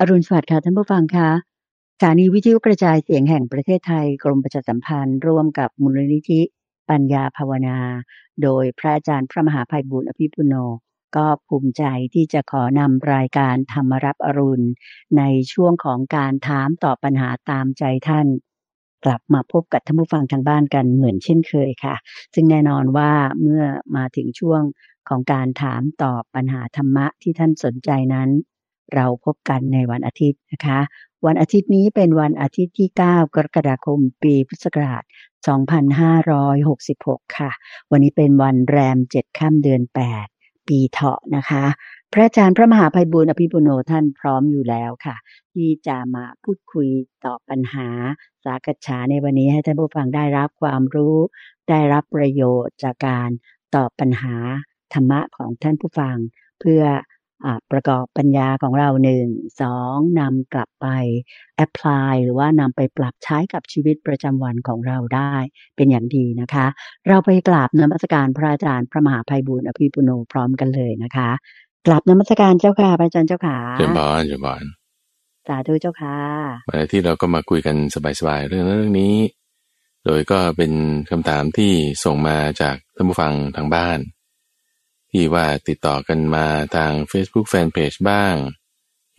อรุณสวัสดิ์ค่ะท่านผู้ฟังคะสถานีวิทยุกระจายเสียงแห่งประเทศไทยกรมประชาสัมพันธ์ ร่วมกับมูลนิธิ ปัญญาภาวนา โดยพระอาจารย์พระมหาภัยบุญอภิปุโน ก็ภูมิใจที่จะขอนำรายการธรรมรับอรุณ ในช่วงของการถามตอบปัญหาตามใจท่าน กลับมาพบกับท่านผู้ฟังทางบ้านกันเหมือนเช่นเคยค่ะ ซึ่งแน่นอนว่าเมื่อมาถึงช่วงของการถามตอบปัญหาธรรมะที่ท่านสนใจนั้น เราพบกันในวันอาทิตย์นะคะ วันอาทิตย์นี้เป็นวันอาทิตย์ที่ 9 กรกฎาคมปีพุทธศักราช 2566 ค่ะ วันนี้เป็นวันแรม 7 ค่ำเดือน 8 ปีเถาะนะคะ พระอาจารย์พระมหาภัยบุญอภิปุโนท่านพร้อมอยู่แล้วค่ะ ที่จะมาพูดคุยตอบปัญหาสากัฉาในวันนี้ให้ท่านผู้ฟังได้รับความรู้ ได้รับประโยชน์จากการตอบปัญหาธรรมะของท่านผู้ฟัง เพื่อ ประกอบปัญญาของเราหนึ่งสองนำกลับไปแอพพลายหรือว่านำไปปรับใช้กับชีวิตประจำวันของเราได้เป็นอย่างดีนะคะ เราไปกราบนมัสการพระอาจารย์พระมหาภัยบุญอภิปุโนพร้อมกันเลยนะคะกราบนมัสการเจ้าค่ะพระอาจารย์เจ้าค่ะเจริญบานเจริญบานสาธุเจ้าค่ะวันอาที่เราก็มาคุยกันสบายๆเรื่องนั้นเรื่องนี้ โดยก็เป็นคำถามที่ส่งมาจากท่านผู้ฟังทางบ้าน ที่ว่าติดต่อกันมาทาง Facebook Fanpage บ้าง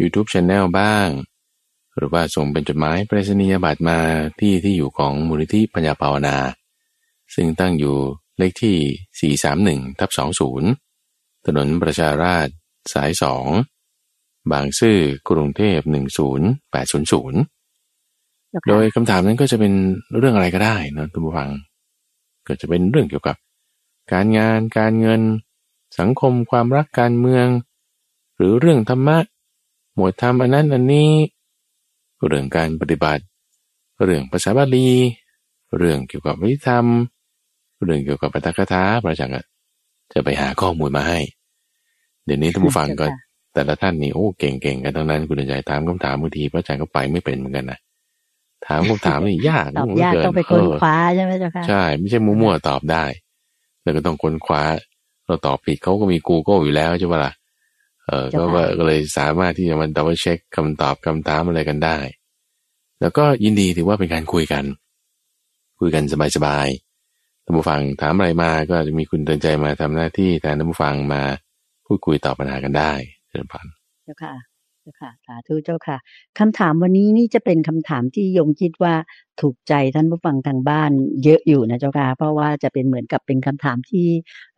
YouTube Channel บ้าง หรือว่าส่งเป็นจดหมายไปรษณียบัตรมาที่ที่อยู่ของมูลนิธิปัญญาภาวนา ซึ่งตั้งอยู่เลขที่ 431ทับ20 ถนนประชาราษฎร์สาย 2 บางซื่อกรุงเทพ 10800 โดยคำถามนั้นก็จะเป็นเรื่องอะไรก็ได้นะทุกผู้ฟัง ก็จะเป็นเรื่องเกี่ยวกับ การงานการเงิน สังคมความรักการเมือง หรือเรื่องธรรมะ หมวดธรรมอันนั้นอันนี้ เรื่องการปฏิบัติ เรื่องภาษาบาลี เรื่องเกี่ยวกับวิธรรม เรื่องเกี่ยวกับปาฐกถาพระอาจารย์จะไปหาข้อมูลมาให้ เดี๋ยวนี้ท่านผู้ฟังก็แต่ละท่านนี่โอ้เก่งๆกันทั้งนั้นคุณใจถามคำถามบางทีพระอาจารย์ก็ไปไม่เป็นเหมือนกันนะถามคำถามนี่ยากตอบยากต้องไปค้นคว้าใช่ไหมเจ้าค่ะใช่ไม่ใช่มั่วๆตอบได้ แล้วก็ต้องค้นคว้า เราตอบผิดเขาก็มี Google อยู่แล้วใช่ปะล่ะเออก็ว่าก็เลยสามารถที่จะมัน double check คำตอบคำถามอะไรกันได้ แล้วก็ยินดีถือว่าเป็นการคุยกัน คุยกันสบายๆท่านผู้ฟังถามอะไรมาก็จะมีคุณเตือนใจมาทำหน้าที่แทนท่านผู้ฟังมาพูดคุยตอบปัญหากันได้เชิญพันเจ้าค่ะเจ้าค่ะสาธุเจ้าค่ะคำถามวันนี้นี่จะเป็นคำถามที่โยมคิดว่าถูกใจท่านผู้ฟังทางบ้านเยอะอยู่นะเจ้าค่ะ เพราะว่าจะเป็นเหมือนกับเป็นคำถามที่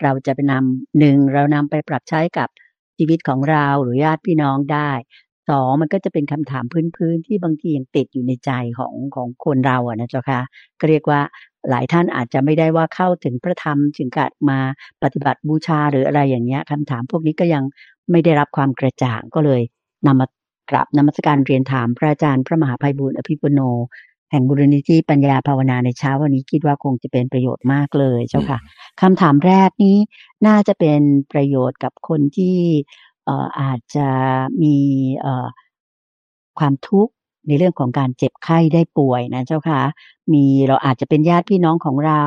เราจะไปนำหนึ่งเรานำไปปรับใช้กับชีวิตของเราหรือญาติพี่น้องได้สองมันก็จะเป็นคำถามพื้นๆที่บางทียังติดอยู่ในใจของของคนเราอะนะเจ้าค่ะก็เรียกว่าหลายท่านอาจจะไม่ได้ว่าเข้าถึงพระธรรมถึงกับมาปฏิบัติบูชาหรืออะไรอย่างเงี้ยคำถามพวกนี้ก็ยังไม่ได้รับความกระจ่างก็เลย นำมากราบนมัสการเรียนถามพระอาจารย์พระมหาภัยบุญอภิปุโน แห่งบุรณิธิปัญญาภาวนาในเช้าวันนี้คิดว่าคงจะเป็นประโยชน์มากเลยเจ้าค่ะคำถามแรกนี้น่าจะเป็นประโยชน์กับคนที่เอ่ออาจจะมีเอ่อความทุกข์ในเรื่องของการเจ็บไข้ได้ป่วยนะเจ้าค่ะ มีเราอาจจะเป็นญาติพี่น้องของเรา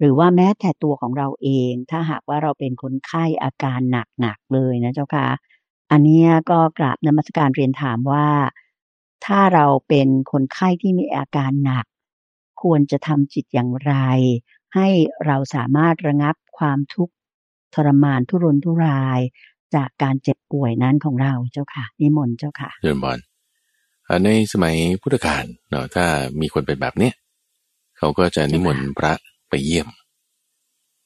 หรือว่าแม้แต่ตัวของเราเอง ถ้าหากว่าเราเป็นคนไข้อาการหนักๆเลยนะเจ้าค่ะ อันเนี้ยก็กราบนมัสการเรียนถามว่า ถ้าเราเป็นคนไข้ที่มีอาการหนัก ควรจะทำจิตอย่างไร ให้เราสามารถระงับความทุกข์ทรมานทุรนทุราย จากการเจ็บป่วยนั้นของเราเจ้าค่ะ นิมนต์เจ้าค่ะเชิญบอลอ่าในสมัยพุทธกาลเนาะถ้ามีคนเป็นแบบเนี้ยเขาก็จะนิมนต์พระไปเยี่ยม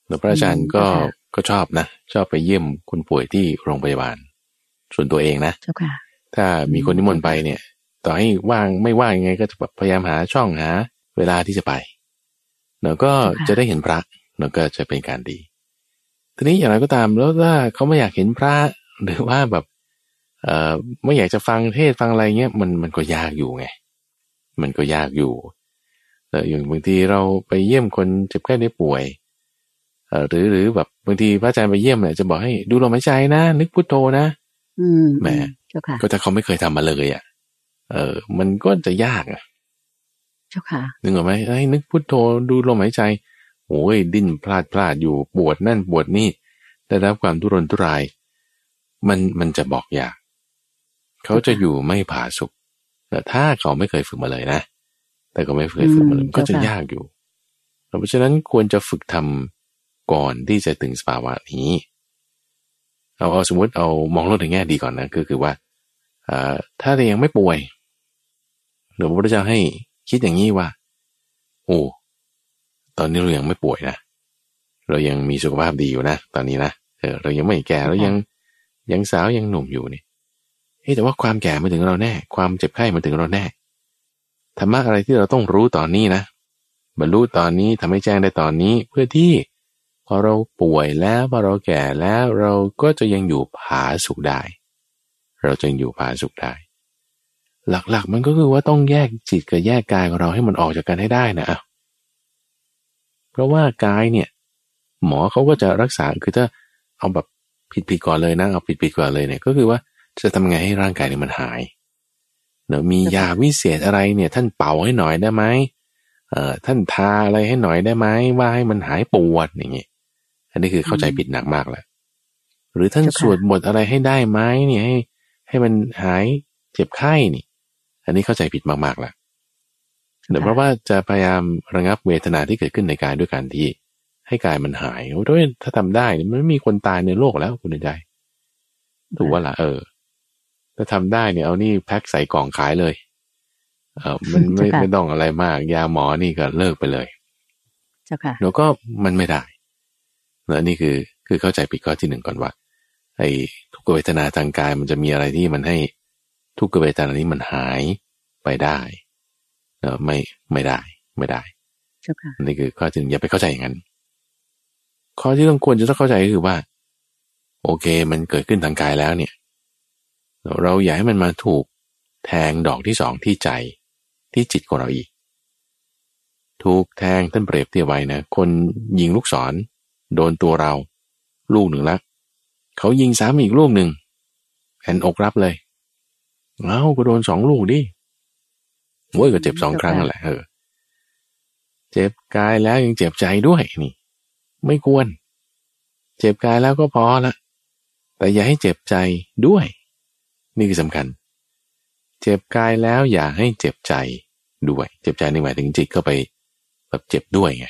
แล้วพระอาจารย์ก็อืมก็ชอบนะ ชอบไปเยี่ยมคนป่วยที่โรงพยาบาล ส่วนตัวเองนะเจ้าค่ะ ถ้ามีคนนิมนต์ไปเนี่ย ต่อให้ว่างไม่ว่างยังไงก็จะแบบพยายามหาช่องหา เวลาที่จะไปแล้วก็ค่ะจะได้เห็นพระแล้วก็จะเป็นการดี ทีนี้อย่างไรก็ตามแล้วถ้าเขาไม่อยากเห็นพระหรือว่าแบบเอ่อไม่อยากจะฟังเทศน์ฟังอะไรเงี้ยมันมันก็ยากอยู่ไง มันก็ยากอยู่แต่อย่างบางทีเราไปเยี่ยมคนเจ็บไข้ได้ป่วยเอ่อหรือหรือแบบบางทีพระอาจารย์ไปเยี่ยมเนี่ยจะบอกให้ดูลมหายใจนะ นึกพุทโธนะอืม แหมเจ้าค่ะก็ถ้าเขาไม่เคยทำมาเลยอะ เออ มันก็จะยากอะ เจ้าค่ะนึกออกไหมเอ้ยนึกพุทโธดูลมหายใจโอ้ยดิ้นพลาดพลาดอยู่ปวดนั่นปวดนี่ได้รับความทุรนทุราย มันมันจะบอกยากเขาจะอยู่ไม่ผาสุกแต่ถ้าเขาไม่เคยฝึกมาเลยนะแต่ก็ไม่เคยฝึกมาเลยก็จะยากอยู่เพราะฉะนั้นควรจะฝึกทำก่อนที่จะถึงสภาวะนี้ เอาเอาสมมติเอามองโลกในแง่ดีก่อนนะก็คือว่าถ้าเรายังไม่ป่วยหลวงพระพุทธเจ้าให้คิดอย่างนี้ว่า โอ้ตอนนี้เรายังไม่ป่วยนะเรายังมีสุขภาพดีอยู่นะตอนนี้นะเออเรายังไม่แก่เรายังยังสาวยังหนุ่มอยู่นี่เฮ้แต่ว่าความแก่มาถึงเราแน่ ความเจ็บไข้มาถึงเราแน่ธรรมะอะไรที่เราต้องรู้ตอนนี้นะบรรลุตอนนี้ทำให้แจ้งได้ตอนนี้เพื่อที่ พอเราป่วยแล้วพอเราแก่แล้วเราก็จะยังอยู่ผาสุขได้ เราจะอยู่ผาสุขได้ หลักๆ มันก็คือว่าต้องแยกจิตกับแยกกายของเราให้มันออกจากกันให้ได้นะเพราะว่ากายเนี่ย หมอเขาก็จะรักษาคือถ้าเอาแบบผิดๆก่อนเลยนะเอาผิดๆก่อนเลยเนี่ยก็คือว่าจะทำไงให้ร่างกายเนี่ยมันหายเนอะมียาวิเศษอะไรเนี่ย ท่านเป่าให้หน่อยได้ไหมเอ่อท่านทาอะไรให้หน่อยได้ไหมว่าให้มันหายปวดอย่างเงี้ย อันนี้คือเข้าใจผิดหนักมากแล้วหรือท่านสวดบทอะไรให้ได้ไหมเนี่ยให้ให้มันหายเจ็บไข้นี่ อันนี้เข้าใจผิดมากๆแล้วเดี๋ยวเพราะว่าจะพยายามระงับเวทนาที่เกิดขึ้นในกายด้วยการที่ ให้กายมันหายโดยถ้าทำได้มันไม่มีคนตายในโลกแล้วคุณใจถูกว่าล่ะเออ ถ้าทำได้เนี่ยเอานี่แพ็คใส่กล่องขายเลย เออมันไม่ไม่ต้องอะไรมาก ยาหมอนี่ก็เลิกไปเลย เจ้าค่ะแล้วก็มันไม่ได้ แล้วนี่คือคือเข้าใจผิดข้อที่หนึ่งก่อนว่าไอ้ทุกเวทนาทางกายมันจะมีอะไรที่มันให้ทุกเวทนานี้มันหายไปได้เออไม่ไม่ได้ไม่ได้เจ้าค่ะนี่คือข้อที่หนึ่งอย่าไปเข้าใจอย่างนั้นข้อที่ต้องควรจะต้องเข้าใจก็คือว่า โอเค มันเกิดขึ้นทางกายแล้วเนี่ย เราอยากให้มันมาถูกแทงดอกที่สองที่ใจที่จิตของเราอีกถูกแทงท่านเปรียบเทียบไว้นะ คนยิงลูกศร โดนตัวเรา ลูกหนึ่งละเขายิงซ้ำอีกลูกหนึ่งแผ่นอกรับเลยเอ้าก็โดนสองลูกดิโว้ยก็เจ็บสองครั้งแหละเออเจ็บกายแล้วยังเจ็บใจด้วยนี่ ไม่ควร เจ็บกายแล้วก็พอละแต่อย่าให้เจ็บใจด้วย นี่คือสำคัญ เจ็บกายแล้วอย่าให้เจ็บใจด้วย เจ็บใจในหมายถึงจิตเข้าไปแบบเจ็บด้วยไง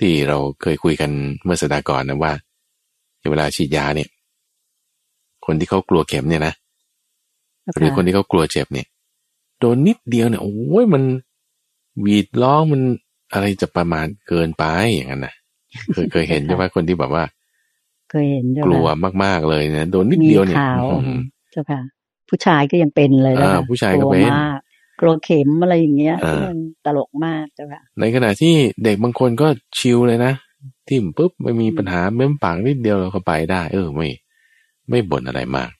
ที่เราเคยคุยกันเมื่อสัปดาห์ก่อนนะว่าเวลาฉีดยาเนี่ย คนที่เขากลัวเข็มเนี่ยนะ หรือคนที่เขากลัวเจ็บเนี่ยโดนนิดเดียวเนี่ยโอ้ยมันวีดร้องมันอะไรจะประมาณเกินไปอย่างนั้นนะเคยเคยเห็นใช่ไหมคนที่แบบว่า เคยเห็นกลัวมากๆเลยนะโดนนิดเดียวเนี่ยเจ้าค่ะ ผู้ชายก็ยังเป็นเลยนะผู้ชายก็เป็น กลัวเข็มอะไรอย่างเงี้ยมันตลกมากเจ้าค่ะ ในขณะที่เด็กบางคนก็ชิลเลยนะทิ่มปุ๊บไม่มีปัญหาเม้มปากนิดเดียวเราก็ไปได้ เออไม่ ไม่บ่นอะไรมาก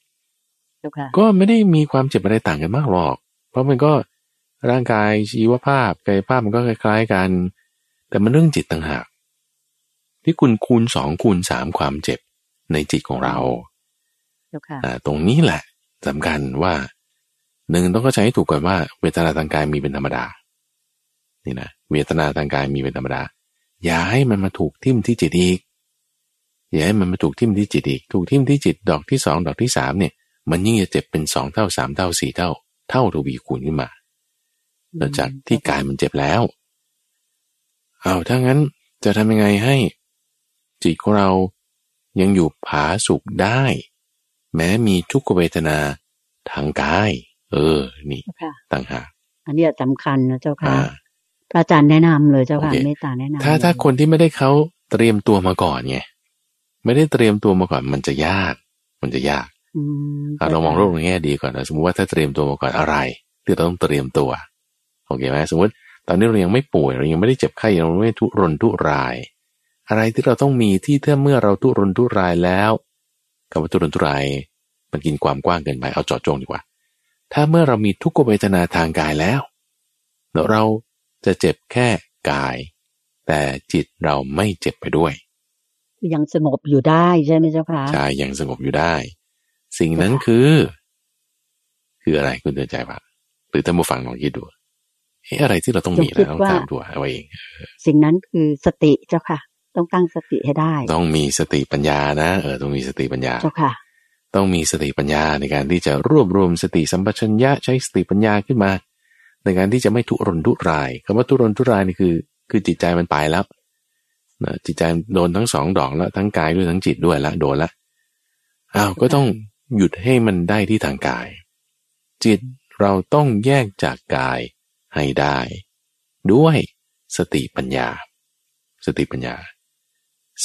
ก็ไม่ได้มีความเจ็บอะไรต่างกันมากหรอก เพราะมันก็ร่างกายชีวภาพกายภาพมันก็คล้าย ๆกัน แต่มันเรื่องจิตต่างหาก ที่คุณคูณสองคูณสามความเจ็บในจิตของเราตรงนี้แหละสำคัญว่า หนึ่งต้องเข้าใจให้ถูกก่อนว่าเวทนาทางกายมีเป็นธรรมดา นี่นะเวทนาทางกายมีเป็นธรรมดา อย่าให้มันมาถูกทิ่มที่จิตอีก อย่าให้มันมาถูกทิ่มที่จิตอีก ถูกทิ่มที่จิตดอกที่สองดอกที่สามเนี่ย มันยิ่งจะเจ็บเป็นสองเท่าสามเท่าสี่เท่า เท่าทวีคูณขึ้นมาหลังจากที่กายมันเจ็บแล้ว เอาถ้างั้นจะทำยังไงให้ จิตของเรายังอยู่ผาสุขได้ แม้มีทุกขเวทนาทางกาย เออ นี่ต่างหากอันนี้สำคัญนะเจ้าค่ะพระอาจารย์แนะนำเลยเจ้าค่ะเมตตาแนะนำถ้าถ้าคนที่ไม่ได้เขาเตรียมตัวมาก่อนไงไม่ได้เตรียมตัวมาก่อนมันจะยาก มันจะยากเรามองโลกในแง่ดีก่อนนะสมมติว่าถ้าเตรียมตัวมาก่อนอะไรที่เราต้องเตรียมตัวโอเคไหมสมมติ ตอนนี้เรายังไม่ป่วยเรายังไม่ได้เจ็บไข้เราไม่ทุรนทุราย อะไรที่เราต้องมีที่ถ้าเมื่อเราทุรนทุรายแล้วคำว่าทุรนทุรายมันกินความกว้างเกินไปเอาจอดจงดีกว่า ถ้าเมื่อเรามีทุกขเวทนาทางกายแล้ว เราจะเจ็บแค่กาย แต่จิตเราไม่เจ็บไปด้วย ยังสงบอยู่ได้ใช่ไหมเจ้าคะใช่ยังสงบอยู่ได้ สิ่งนั้นคือ คืออะไรคุณเตือนใจปะหรือท่านผู้ฟังลองคิดดูเฮ้อะไรที่เราต้องมีนะต้องตามตัวเอาเองสิ่งนั้นคือสติเจ้าค่ะ ต้องตั้งสติให้ได้ ต้องมีสติปัญญานะ เออต้องมีสติปัญญาเจ้าค่ะ ต้องมีสติปัญญาในการที่จะรวบรวมสติสัมปชัญญะใช้สติปัญญาขึ้นมา ในการที่จะไม่ทุรนทุรายคำว่าทุรนทุรายนี่คือ คือจิตใจมันไปแล้วนะจิตใจโดนทั้งสองดอกแล้วทั้งกายด้วยทั้งจิตด้วยละโดนละอ้าวก็ต้องหยุดให้มันได้ที่ทางกาย จิตเราต้องแยกจากกายให้ได้ ด้วยสติปัญญา สติปัญญา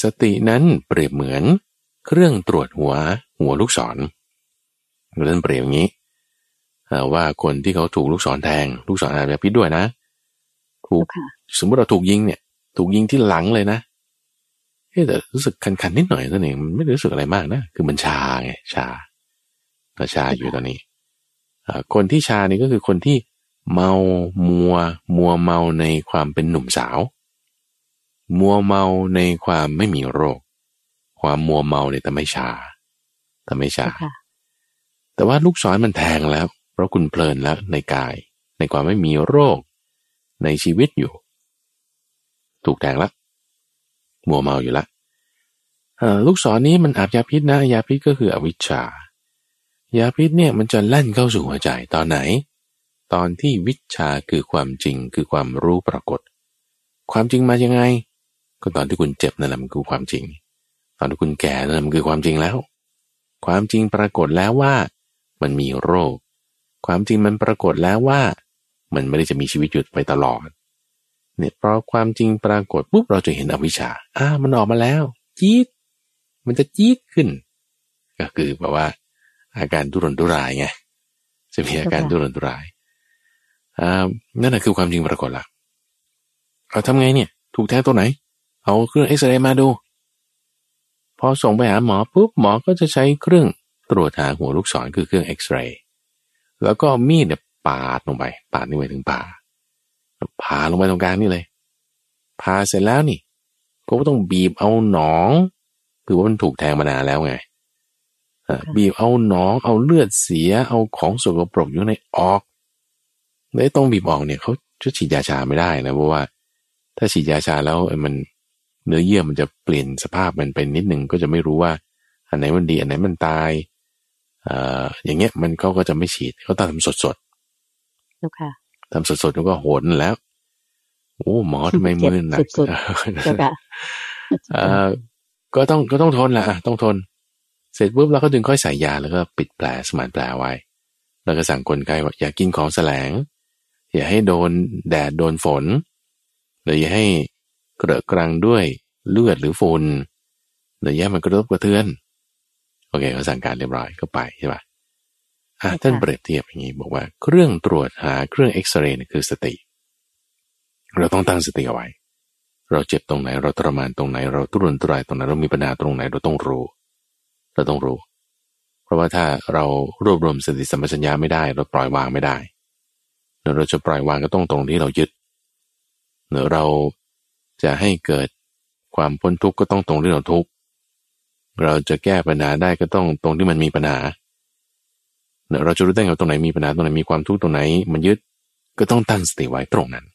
สตินั้นเปรียบเหมือน เครื่องตรวจหัวหัวลูกศรเรื่องเปรียบอย่างนี้ว่าคนที่เขาถูกลูกศรแทง ลูกศรอาจจะพิษด้วยนะถูกสมมติเราถูกยิงเนี่ย ถูกยิงที่หลังเลยนะเฮ้แต่รู้สึกคันๆนิดหน่อยตัวเองไม่รู้สึกอะไรมากนะคือมันชาไงชาก็ชาอยู่ตอนนี้คนที่ชานี่ก็คือคนที่เมามัวมัวเมาในความเป็นหนุ่มสาว มัวเมาในความไม่มีโรค ความมัวเมาเนี่ยแต่ไม่ชาแต่ไม่ชา แต่ว่าลูกศรมันแทงแล้ว เพราะคุณเพลินแล้วในกาย ในความไม่มีโรค ในชีวิตอยู่ ถูกแทงแล้วมัวเมาอยู่ละลูกศรนี้มันอาบยาพิษนะ ยาพิษก็คืออวิชชา ยาพิษเนี่ยมันจะแล่นเข้าสู่หัวใจตอนไหน ตอนที่วิชาคือความจริงคือความรู้ปรากฏ ความจริงมายังไง ก็ตอนที่คุณเจ็บนั่นแหละมันคือความจริง ตอนที่คุณแก่นั่นมันคือความจริงแล้ว ความจริงปรากฏแล้วว่า มันมีโรค ความจริงมันปรากฏแล้วว่า มันไม่ได้จะมีชีวิตหยุดไปตลอด เนี่ยเพราะความจริงปรากฏปุ๊บเราจะเห็นอวิชชาอ่ามันออกมาแล้วจี๊ดมันจะจี๊ดขึ้น ก็คือแบบว่า อาการทุรนทุรายไงจะมีอาการทุรนทุรายอ่านั่นแหะคือความจริงปรากฏละเราทำไงเนี่ย ถูกแทงตัวไหน เอาเครื่องเอ็กซเรย์มาดู พอส่งไปหาหมอปุ๊บหมอก็จะใช้เครื่องตรวจหาหัวลูกศรคือเครื่องเอ็กซเรย์แล้วก็มีดเนี่ยปาดลงไป ปาดนี่ไปถึงป่าผ่าลงไปตรงกลางนี่เลยผ่าเสร็จแล้วนี่ก็ต้องบีบเอาหนองคือว่ามันถูกแทงมานานแล้วไงบีบเอาหนองเอาเลือดเสียเอาของสกปรกอยู่ในออกในตรงบีบออกเนี่ยเขาจะฉีดยาชาไม่ได้นะเพราะว่า ถ้าฉีดยาชาแล้วมัน เนื้อเยื่อมันจะเปลี่ยนสภาพมันเป็นนิดนึงก็จะไม่รู้ว่าอันไหนมันดีอันไหนมันตายอ่าอย่างเงี้ยมันเขาก็จะไม่ฉีดเขาต้องทำสดสดทำสดสดแล้วก็โหดแล้วโอ้หมอทำไมมือหนักก็ต้องก็ต้องทนแหละต้องทน เสร็จปุ๊บเราก็ดึงค่อยใส่ยาแล้วก็ปิดแผลสมานแผลไว้ แล้วก็สั่งคนไข้ว่าอย่ากินของแสลง อย่าให้โดนแดดโดนฝนหรืออย่าให้ เกระกรังด้วยเลือดหรือฝุ่นหรืออย่ามันกระทบกระเทือน โอเคเขาสั่งการเรียบร้อยก็ไปใช่ปะอะท่านเปรียบเทียบอย่างนี้บอกว่าเครื่องตรวจหาเครื่องเอ็กซเรย์คือสติ เราต้องตั้งสติเอาไว้ เราเจ็บตรงไหน เราทรมานตรงไหน เราตุรนตุรายตรงไหน เรามีปัญหาตรงไหน เราต้องรู้ เราต้องรู้ เพราะว่าถ้าเรารวบรวมสติสัมปชัญญะไม่ได้ เราปล่อยวางไม่ได้เราจะปล่อยวางก็ต้องตรงที่เรายึดเนือเรา จะให้เกิดความพ้นทุกข์ก็ต้องตรงที่เราทุกข์เราจะแก้ปัญหาได้ก็ต้องตรงที่มันมีปัญหา เราจะรู้ได้ไงตรงไหนมีปัญหาตรงไหนมีความทุกข์ตรงไหน มันยึดก็ต้องตั้งสติไว้ตรงนั้น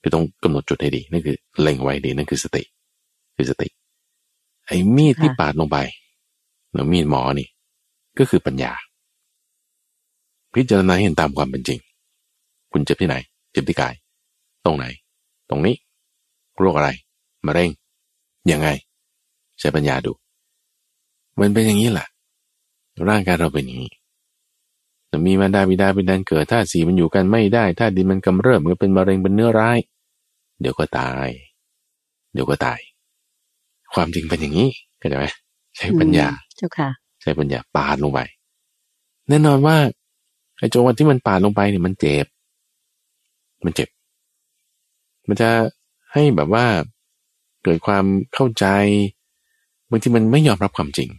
คือต้องกำหนดจุดให้ดีนั่นคือเล็งไว้ดีนั่นคือสติ คือสติ ไอ้มีดที่ปาดลงไปหรือมีดหมอนี่ ก็คือปัญญา พิจารณาเห็นตามความเป็นจริง คุณเจ็บที่ไหน เจ็บที่กาย ตรงไหน ตรงนี้ โรคอะไรมะเร็งยังไง ใช้ปัญญาดู มันเป็นอย่างนี้แหละร่างกายเราเป็นอย่างนี้แต่มีมารดาบิดาเป็นดันเกิดถ้าสีมันอยู่กันไม่ได้ถ้าดินมันกำเริบมันเป็นมะเร็งเป็นเนื้อร้าย เดี๋ยวก็ตาย เดี๋ยวก็ตาย ความจริงเป็นอย่างนี้เข้าใจไหมใช้ปัญญาเจ้าค่ะ ใช้ปัญญาปาดลงไป แน่นอนว่าไอ้จังหวะที่มันปาดลงไปเนี่ยมันเจ็บ มันเจ็บ มันจะ ให้แบบว่าเกิดความเข้าใจบางทีมันไม่ยอมรับความจริง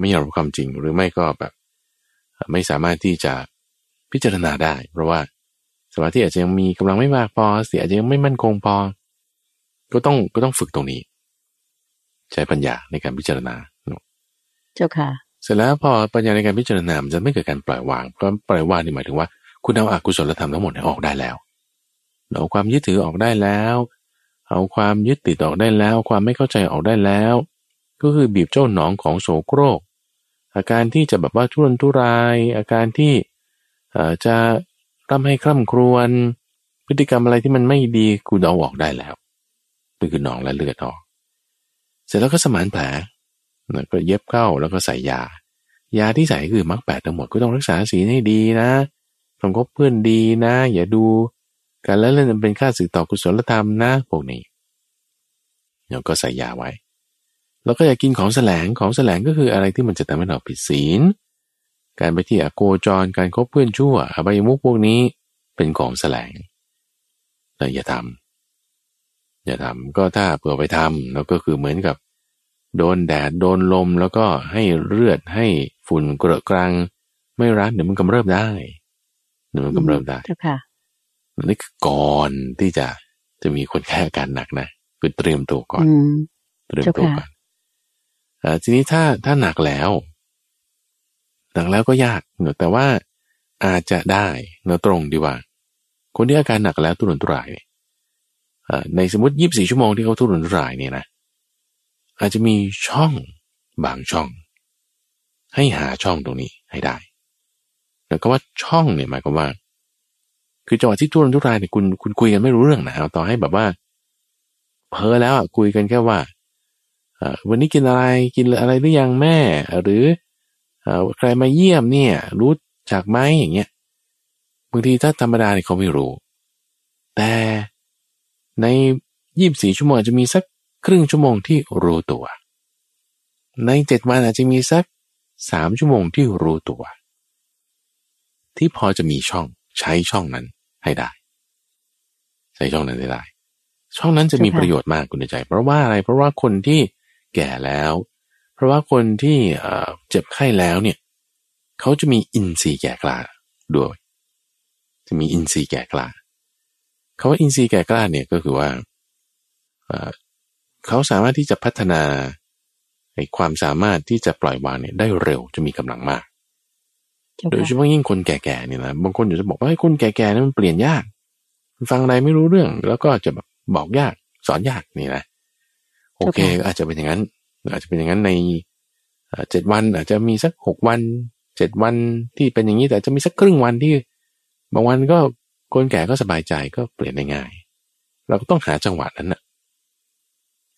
ไม่ยอมรับความจริงหรือไม่ก็แบบ ไม่สามารถที่จะพิจารณาได้ เพราะว่าสมาธิอาจจะยังมีกำลังไม่มากพอเสียอาจจะยังไม่มั่นคงพอ ก็ต้องก็ต้องฝึกตรงนี้ ใช้ปัญญาในการพิจารณาเจ้าค่ะเสร็จแล้วพอปัญญาในการพิจารณามันจะไม่เกิดการปล่อยวางเพราะปล่อยวางนี่หมายถึงว่า คุณเอาอากุศลธรรมทั้งหมดออกได้แล้วเอาความยึดถือออกได้แล้ว เอาความยึดติดออกได้แล้ว ความไม่เข้าใจออกได้แล้ว ก็คือบีบเจ้าหนองของโสโครก อาการที่จะแบบว่าทุรนทุราย อาการที่จะทำให้คร่ำครวญพฤติกรรมอะไรที่มันไม่ดีกูเอาออกได้แล้วนี่คือหนองและเลือดออก เสร็จแล้วก็สมานแผลก็เย็บเข้าแล้วก็ใส่ยา ยาที่ใส่คือมรรคแปดทั้งหมดก็ต้องรักษาศีให้ดีนะต้องคบเพื่อนดีนะ อย่าดู การเล่นเล่นเป็นค่าสื่อต่อกุศลธรรมนะพวกนี้เราก็ใส่ยาไว้ แล้วก็อย่ากินของแสลงของแสลงก็คืออะไรที่มันจะทำให้เราผิดศีล การไปที่อโกจรการคบเพื่อนชั่วอบายมุกพวกนี้เป็นของแสลงแต่อย่าทำอย่าทำก็ถ้าเผื่อไปทำแล้วก็คือเหมือนกับ โดนแดดโดนลมแล้วก็ให้เลือดให้ฝุ่นเกลอะกรัง ไม่รัดเดี๋ยวมันกำเริบได้เดี๋ยวมันกำเริบได้ค่ะ นี่คือก่อนที่จะจะมีคนแค่อาการหนักนะคือเตรียมตัวก่อนเตรียมตัวก่อนอทีนี้ถ้าถ้าหนักแล้ว หนักแล้วก็ยากเนอะแต่ว่าอาจจะได้เนอะตรงดีว่า คนที่อาการหนักแล้วตุรนตุรายเนี่ยในสมมติยี่บสี่ชั่วโมงที่เขาทุรนทุรายเนี่ยนะอาจจะมีช่องบางช่อง ให้หาช่องตรงนี้ให้ได้ แล้วก็ว่าช่องเนี่ยหมายความว่า คือจังหวะที่ทุรนทุรายเนี่ยคุณคุณคุยกันไม่รู้เรื่องนะเอาต่อให้แบบว่า เพอแล้วอะคุยกันแค่ว่าวันนี้กินอะไรกินอะไรหรือยังแม่ หรือใครมาเยี่ยมเนี่ย รู้จักไหมอย่างเงี้ยบางทีถ้าธรรมดาเนี่ยเขาไม่รู้ แต่ในยี่บสี่ชั่วโมงจะมีสักครึ่งชั่วโมงที่รู้ตัว ในเจ็ดวันอาจจะมีสักสามชั่วโมงที่รู้ตัว ที่พอจะมีช่องใช้ช่องนั้น ให้ได้ใช้ช่องนั้นได้ ช่องนั้นจะมีประโยชน์มากคุณใจ เพราะว่าอะไร เพราะว่าคนที่แก่แล้ว เพราะว่าคนที่เจ็บไข้แล้วเนี่ย เขาจะมีอินทรีย์แก่กล้าด้วย จะมีอินทรีย์แก่กล้าคาว่าอินทรีย์แก่กล้าเนี่ยก็คือว่าเขาสามารถที่จะพัฒนาไอ้ความสามารถที่จะปล่อยวางเนี่ยได้เร็วจะมีกำลังมาก โดยเฉพาะยิ่งคนแก่ๆเนี่ยนะบางคนอยู่จะบอกว่าให้คนแก่ๆนั้นมันเปลี่ยนยากฟังอะไรไม่รู้เรื่อง แล้วก็จะแบบบอกยากสอนยากนี่นะโอเคอาจจะเป็นอย่างนั้น อาจจะเป็นอย่างนั้นในเจ็ดวัน อาจจะมีสักหกวันเจ็ดวันที่เป็นอย่างนี้แต่จะมีสักครึ่งวันที่ บางวันก็คนแก่ก็สบายใจก็เปลี่ยนได้ง่าย เราก็ต้องหาจังหวะนั้นนะ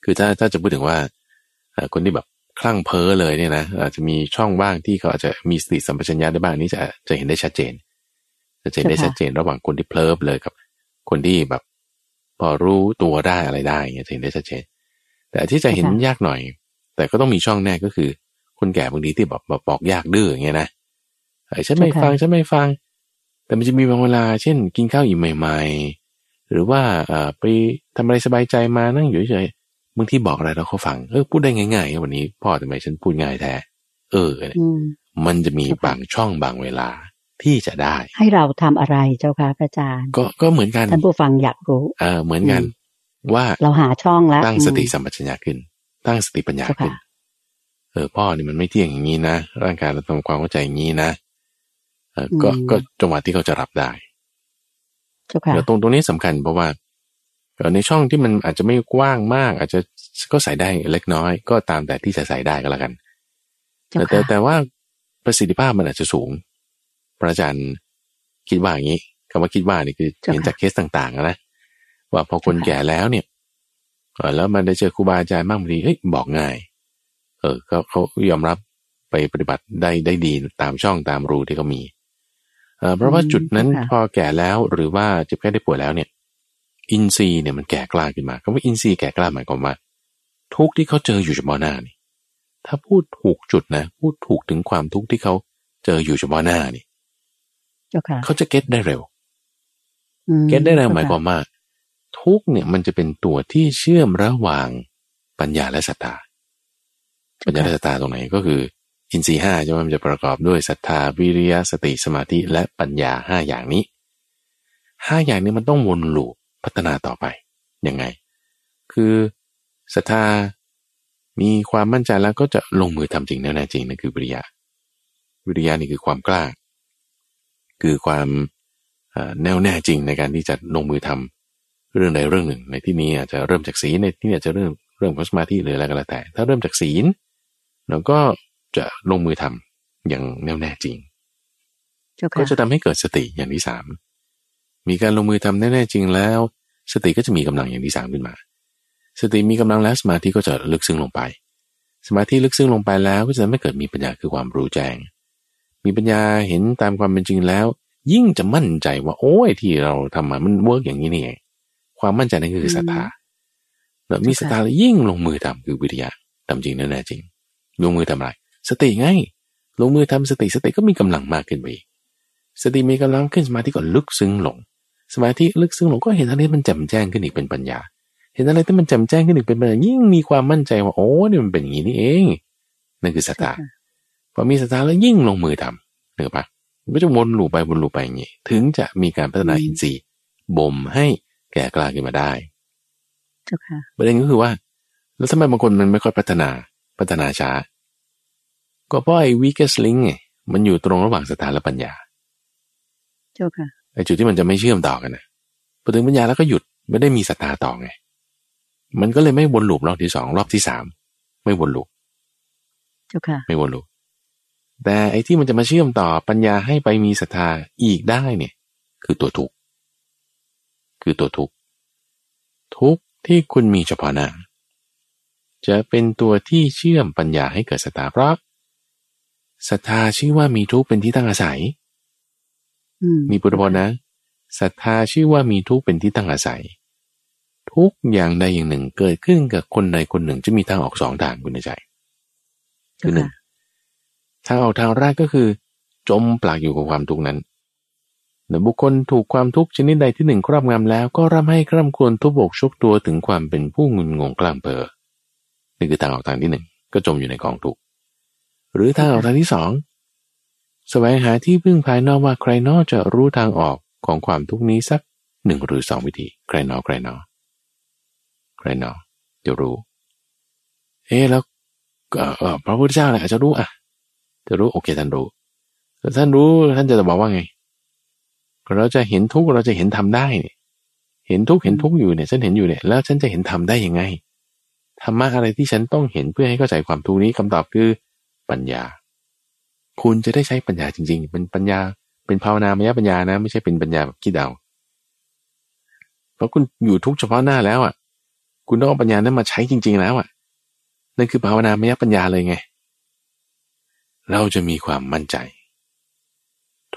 คือถ้าถ้าจะพูดถึงว่าคนที่แบบ คลั่งเพ้อเลยเนี่ยนะอาจจะมีช่องว่างที่เขาอาจจะมีสติสัมปชัญญะได้บ้างนี้จะจะเห็นได้ชัดเจนจะเห็นได้ชัดเจนระหว่างคนที่เพลิบเลยกับ คนที่แบบ พอรู้ตัวได้อะไรได้เงี้ยจะเห็นได้ชัดเจน แต่ที่จะเห็นยากหน่อย แต่ก็ต้องมีช่องแน่ก็คือ คนแก่บางทีที่แบบบอกยากดื้ออย่างเงี้ยนะไอ้ฉันไม่ฟังฉันไม่ฟัง แต่มันจะมีบางเวลา เช่น กินข้าวอิ่มใหม่ ๆ หรือว่าอ่าไปทำอะไรสบายใจมานั่งอยู่เฉย บางที่บอกอะไรเราเขาฟังเออพูดได้ง่ายๆวันนี้ พ่อทำไมฉันพูดง่ายแท้เออมันจะมีบางช่องบางเวลาที่จะได้ ให้เราทำอะไรเจ้าค่ะอาจารย์ ก็ก็เหมือนกันท่านผู้ฟังอยากรู้ เออเหมือนกัน ว่าเราหาช่องแล้วตั้งสติสัมปชัญญะขึ้น ตั้งสติปัญญาขึ้นเออพ่อนี่มันไม่เที่ยงอย่างนี้นะร่างกายเราทำความเข้าใจอย่างนี้นะเออก็ก็จังหวะที่เขาจะรับได้แล้วตรงตรงนี้สำคัญเพราะว่า ในช่องที่มันอาจจะไม่กว้างมาก อาจจะก็ใส่ได้เล็กน้อย ก็ตามแต่ที่จะใส่ได้ก็แล้วกัน แต่แต่แต่ว่าประสิทธิภาพมันอาจจะสูง พระอาจารย์คิดว่าอย่างนี้คำว่าคิดว่านี่คือเห็นจากเคสต่างๆนะว่าพอคนแก่แล้วเนี่ยแล้วมันได้เจอครูบาอาจารย์มากบางทีเฮ้ยบอกง่าย เออเขาเขายอมรับไปปฏิบัติได้ได้ดีตามช่องตามรูที่เขามีเเพราะว่าจุดนั้นพอแก่แล้วหรือว่าเจ็บแค่ได้ป่วยแล้วเนี่ย อินทรีย์เนี่ยมันแก่กล้าขึ้นมาคำว่าอินทรีย์แก่กล้าหมายความว่า ทุกที่เขาเจออยู่เฉพาะหน้านี่ ถ้าพูดถูกจุดนะ พูดถูกถึงความทุกข์ที่เขาเจออยู่เฉพาะหน้านี่เขาจะเก็ตได้เร็วเก็ตได้เร็วหมายความว่าทุกเนี่ยมันจะเป็นตัวที่เชื่อมระหว่างปัญญาและศรัทธาปัญญาและศรัทธาตรงไหนก็คือ อินทรีห้าใช่ไหมมันจะประกอบด้วยศรัทธาวิริยะสติสมาธิและปัญญาห้าอย่างนี้ห้าอย่างนี้มันต้องวนลูป พัฒนาต่อไปยังไง คือศรัทธามีความมั่นใจแล้วก็จะลงมือทำจริงแน่จริงนั่นคือวิริยะวิริยะนี่คือความกล้า คือความแน่วแน่จริงในการที่จะลงมือทำเรื่องใดเรื่องหนึ่ง ในที่นี้อาจจะเริ่มจากศีลในที่นี้อาจจะเริ่มเรื่องของสมาธิหรืออะไรก็แล้วแต่ ถ้าเริ่มจากศีลเราก็จะลงมือทำอย่างแน่วแน่จริงเจ้าก็ค่ะจะทำให้เกิดสติอย่างที่สาม มีการลงมือทำแน่ๆจริงแล้ว สติก็จะมีกำลังอย่างที่สามขึ้นมา สติมีกำลังแล้วสมาธิก็จะลึกซึ้งลงไป สมาธิลึกซึ้งลงไปแล้วก็จะไม่เกิดมีปัญญาคือความรู้แจ้ง มีปัญญาเห็นตามความเป็นจริงแล้ว ยิ่งจะมั่นใจว่าโอ้ยที่เราทำมามัน work อย่างนี้นี่เองความมั่นใจนั่นคือศรัทธาแล้วมีศรัทธาแล้วยิ่งลงมือทำคือวิริยะทำจริงแน่ๆจริง ลงมือทำอะไรสติไงลงมือทำสติสติก็มีกำลังมากขึ้นไปสติมีกำลังขึ้นสมาธิก็ลึกซึ้งลง สมาธิลึกซึ้งลงก็เห็นอะไรมันแจ่มแจ้งขึ้นอีกเป็นปัญญา เห็นอะไรที่มันแจ่มแจ้งขึ้นอีกเป็นปัญญายิ่งมีความมั่นใจว่าโอ้นี่มันเป็นอย่างนี้นี่เองนั่นคือศรัทธาพอมีศรัทธาแล้วยิ่งลงมือทำเนอะปะมันก็จะวนลูปไปวนลูปไปอย่างนี้ถึงจะมีการพัฒนาอินทรีย์บ่มให้แก่กล้าขึ้นมาได้เจ้าค่ะประเด็นก็คือว่า แล้วทำไมบางคนมันไม่ค่อยพัฒนาพัฒนาช้า ก็เพราะไอ้ weakest link ไงมันอยู่ตรงระหว่างศรัทธาและปัญญา เจ้าค่ะ ไอ้จุดที่มันจะไม่เชื่อมต่อกันนะพอถึงปัญญาแล้วก็หยุดไม่ได้มีศรัทธาต่อไง มันก็เลยไม่วนลูปรอบที่สองรอบที่สามไม่วนลูปเจ้าค่ะ ไม่วนลูปแต่ไอ้ที่มันจะมาเชื่อมต่อปัญญาให้ไปมีศรัทธาอีกได้เนี่ย คือตัวทุกข์คือตัวทุกข์ทุกข์ที่คุณมีเฉพาะหน้าจะเป็นตัวที่เชื่อมปัญญาให้เกิดศรัทธาเพราะศรัทธาชื่อว่ามีทุกข์เป็นที่ตั้งอาศัยอื มมีพุทธพจน์นะศรัทธาชื่อว่ามีทุกข์เป็นที่ตั้งอาศัย ทุกอย่างใดอย่างหนึ่งเกิดขึ้นกับคนใดคนหนึ่งจะมีทางออกสองทางคุณในใจคืเจ้าอหนึ่งค่ะทางออกทางแรกก็คือ จมปลักอยู่กับความทุกข์นั้นแต่บุคคลถูกความทุกข์ชนิดใดที่หนึ่งครอบงำแล้ว ก็ร่ำให้คร่ำครวญทุบอกชกตัวถึงความเป็นผู้งุนงงกลางเปอนี่คือทางออกทางที่หนึ่งก็จมอยู่ในกองทุกข์หรือทางออกทางที่สอง แสวงหาที่พึ่งภายนอกว่าใครนอกจะรู้ทางออกของความทุกข์นี้สักหนึ่งหรือสองวิธี ใครนอใครนอใครนอจะรู้ เอ๊แล้วเออพระพุทธเจ้าแหละจะรู้อะ จะรู้โอเคท่านรู้แต่ท่านรู้ท่านจะบอกว่าไง เราจะเห็นทุกเราจะเห็นธรรมได้เนี่ยเห็นทุกเห็นทุกอยู่เนี่ยฉันเห็นอยู่เนี่ยแล้วฉันจะเห็นธรรมได้ยังไงธรรมะอะไรที่ฉันต้องเห็นเพื่อให้เข้าใจความทุกนี้คำตอบคือปัญญา คุณจะได้ใช้ปัญญาจริง ๆ เป็นปัญญา เป็นภาวนามยปัญญานะ ไม่ใช่เป็นปัญญาแบบคิดเอาเพราะคุณอยู่ทุกข์เฉพาะหน้าแล้วอะ คุณต้องเอาปัญญานั้นมาใช้จริง ๆ แล้วอะ นั่นคือภาวนามยปัญญาเลยไง เราจะมีความมั่นใจ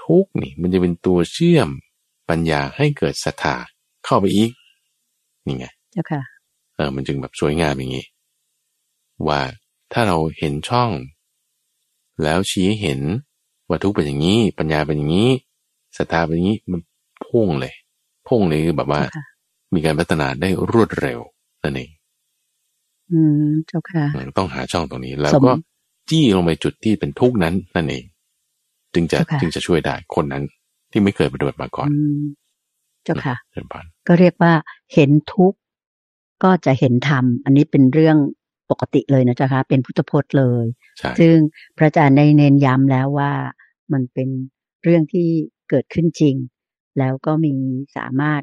ทุกนี่มันจะเป็นตัวเชื่อมปัญญาให้เกิดศรัทธาเข้าไปอีก นี่ไงเจ้าค่ะ เออ มันจึงแบบสวยงามอย่างนี้ ว่าถ้าเราเห็นช่อง แล้วชี้ให้เห็นว่าทุกข์เป็นอย่างนี้ ปัญญาเป็นอย่างนี้ศรัทธาเป็นอย่างนี้มันพุ่งเลยพุ่งเลยคือแบบว่าค่ะมีการพัฒนาได้รวดเร็วนั่นเองอืมเจ้าค่ะอืมต้องหาช่องตรงนี้ แล้วสมก็จี้ลงไปจุดที่เป็นทุกข์นั้น นั่นเอง จึงจะเจ้าค่ะจึงจะช่วยได้คนนั้นที่ไม่เคยปฏิบัติมาก่อนอืมเจ้าค่ะเช่นพันก็เรียกว่าเห็นทุกข์ก็จะเห็นธรรมอันนี้เป็นเรื่องปกติเลยนะเจ้าค่ะเป็นพุทธพจน์เลยใช่ ซึ่งพระอาจารย์ได้เน้นย้ำแล้วว่ามันเป็นเรื่องที่เกิดขึ้นจริง แล้วก็มีสามารถ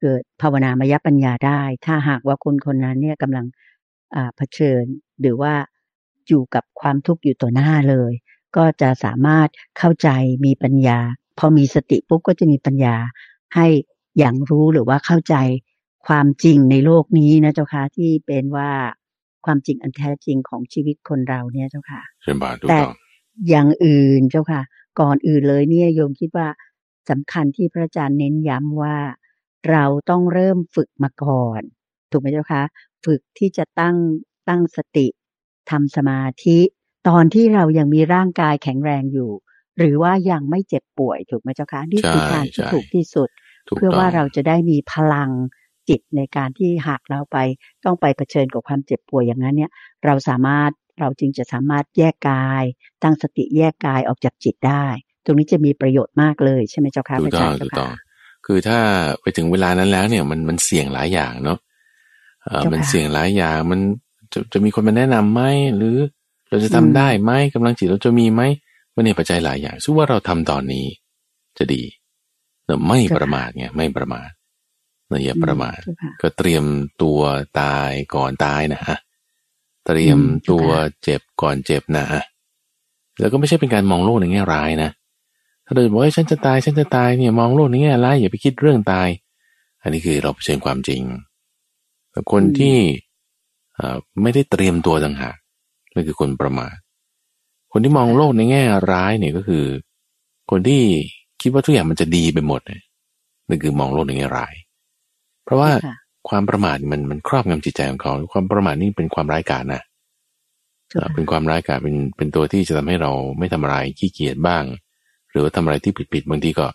เกิดภาวนามยปัญญาได้ ถ้าหากว่าคนคนนั้นเนี่ยกำลังอ่าเผชิญหรือว่าอยู่กับความทุกข์อยู่ต่อหน้าเลย ก็จะสามารถเข้าใจมีปัญญา พอมีสติปุ๊บก็จะมีปัญญาให้อย่างรู้หรือว่าเข้าใจความจริงในโลกนี้นะเจ้าค่ะที่เป็นว่า ความจริงอันแท้จริงของชีวิตคนเราเนี่ยเจ้าค่ะเช่นพันถูกแต่ต้องอย่างอื่นเจ้าค่ะ ก่อนอื่นเลยเนี่ยโยมคิดว่าสำคัญที่พระอาจารย์เน้นย้ำว่า เราต้องเริ่มฝึกมาก่อน ถูกไหมเจ้าคะฝึกที่จะตั้งตั้งสติทำสมาธิ ตอนที่เรายังมีร่างกายแข็งแรงอยู่ หรือว่ายังไม่เจ็บป่วยถูกไหมเจ้าคะนี่คือใช่ทางที่ใช่ถูกที่สุดถูกเพื่อต้องว่าเราจะได้มีพลัง จิตในการที่หากเราไปต้องไปเผชิญกับความเจ็บป่วยอย่างนั้นเนี่ย เราสามารถเราจึงจะสามารถแยกกาย ตั้งสติแยกกายออกจากจิตได้ ตรงนี้จะมีประโยชน์มากเลยใช่ไหมเจ้าค่ะถูพกระอาต้จาองรย์ถูเจ้ากต้อค่ะงคือถ้าไปถึงเวลานั้นแล้วเนี่ยมันมันเสี่ยงหลายอย่างเนาะเออเจ้าค่ะมันเสี่ยงหลายอย่างมันจะจะมีคนมาแนะนำไหมหรือเราจะทำอืมได้ไหมกำลังจิตเราจะมีไหมมันเนี่ยปัจจัยหลายอย่างซึ่งว่าเราทำตอนนี้จะดีแต่ไม่ประมาทไงไม่ประมาท เราอย่าประมาทเจ้าค่ะก็เตรียมตัวตายก่อนตายนะฮะเตรียมอืมตัวเจ้าค่ะเจ็บก่อนเจ็บนะฮะแล้วก็ไม่ใช่เป็นการมองโลกในแง่ร้ายนะ ถ้าเราบอกว่าฉันจะตายฉันจะตายเนี่ยมองโลกในแง่ร้ายอย่าไปคิดเรื่องตาย อันนี้คือเราเผชิญความจริงแต่คนที่ไม่ได้เตรียมตัวต่างหากนั่นคือคนประมาทคนที่มองโลกในแง่ร้ายเนี่ยก็คือ คนที่คิดว่าทุกอย่างมันจะดีไปหมดนั่นคือมองโลกในแง่ร้าย เพราะว่าความประมาทมันมันครอบงำจิตใจของเขาความประมาทนี่เป็นความร้ายกาจนะเป็นความร้ายกาจเป็นเป็นตัวที่จะทำให้เราไม่ทำอะไรขี้เกียจบ้าง หรือว่าทำอะไรที่ผิดผิดบางทีก็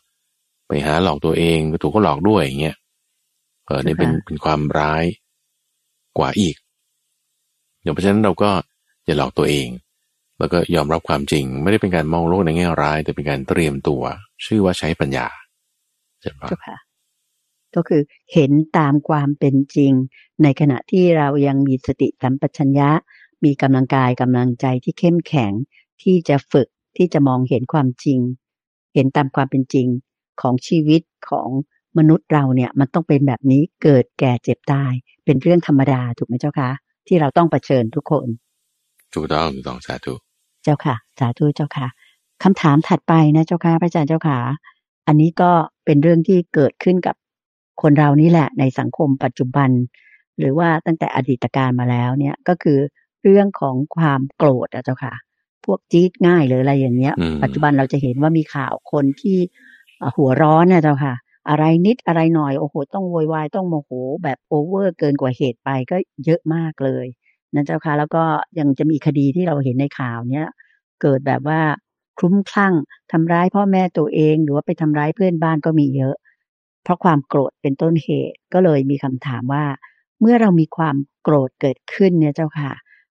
ไปหาหลอกตัวเองถูกก็หลอกด้วยอย่างเงี้ยเออนี่เป็นเป็นความร้ายกว่าอีกอย่างเพราะฉะนั้นเราก็อย่าหลอกตัวเอง แล้วก็ยอมรับความจริง ไม่ได้เป็นการมองโลกในแง่ร้าย แต่เป็นการเตรียมตัว ชื่อว่าใช้ปัญญาใช่ปะ ก็คือเห็นตามความเป็นจริง ในขณะที่เรายังมีสติสัมปชัญญะ มีกำลังกายกำลังใจที่เข้มแข็ง ที่จะฝึกที่จะมองเห็นความจริง เห็นตามความเป็นจริงของชีวิตของมนุษย์เราเนี่ยมันต้องเป็นแบบนี้เกิดแก่เจ็บตาย เป็นเรื่องธรรมดาถูกไหมเจ้าคะที่เราต้องเผชิญทุกคนถูกต้องถูกต้องสาธุเจ้าค่ะสาธุเจ้าค่ะคำถามถัดไปนะเจ้าค่ะพระอาจารย์เจ้าค่ะ อันนี้ก็เป็นเรื่องที่เกิดขึ้นกับ คนเรานี่แหละในสังคมปัจจุบัน หรือว่าตั้งแต่อดีตการมาแล้วเนี่ยก็คือเรื่องของความโกรธอะเจ้าค่ะ พวกจี๊ดง่ายหรืออะไรอย่างเงี้ย ปัจจุบันเราจะเห็นว่ามีข่าวคนที่หัวร้อนนะเจ้าค่ะ อะไรนิดอะไรหน่อยโอ้โห ต้องโวยวายต้องโมโหแบบโอเวอร์เกินกว่าเหตุไปก็เยอะมากเลยนะเจ้าค่ะ แล้วก็ยังจะมีคดีที่เราเห็นในข่าวเนี้ยเกิดแบบว่าคลุ้มคลั่งทำร้ายพ่อแม่ตัวเองหรือว่าไปทำร้ายเพื่อนบ้านก็มีเยอะ เพราะความโกรธเป็นต้นเหตุก็เลยมีคำถามว่า เมื่อเรามีความโกรธเกิดขึ้นเนี่ยเจ้าค่ะ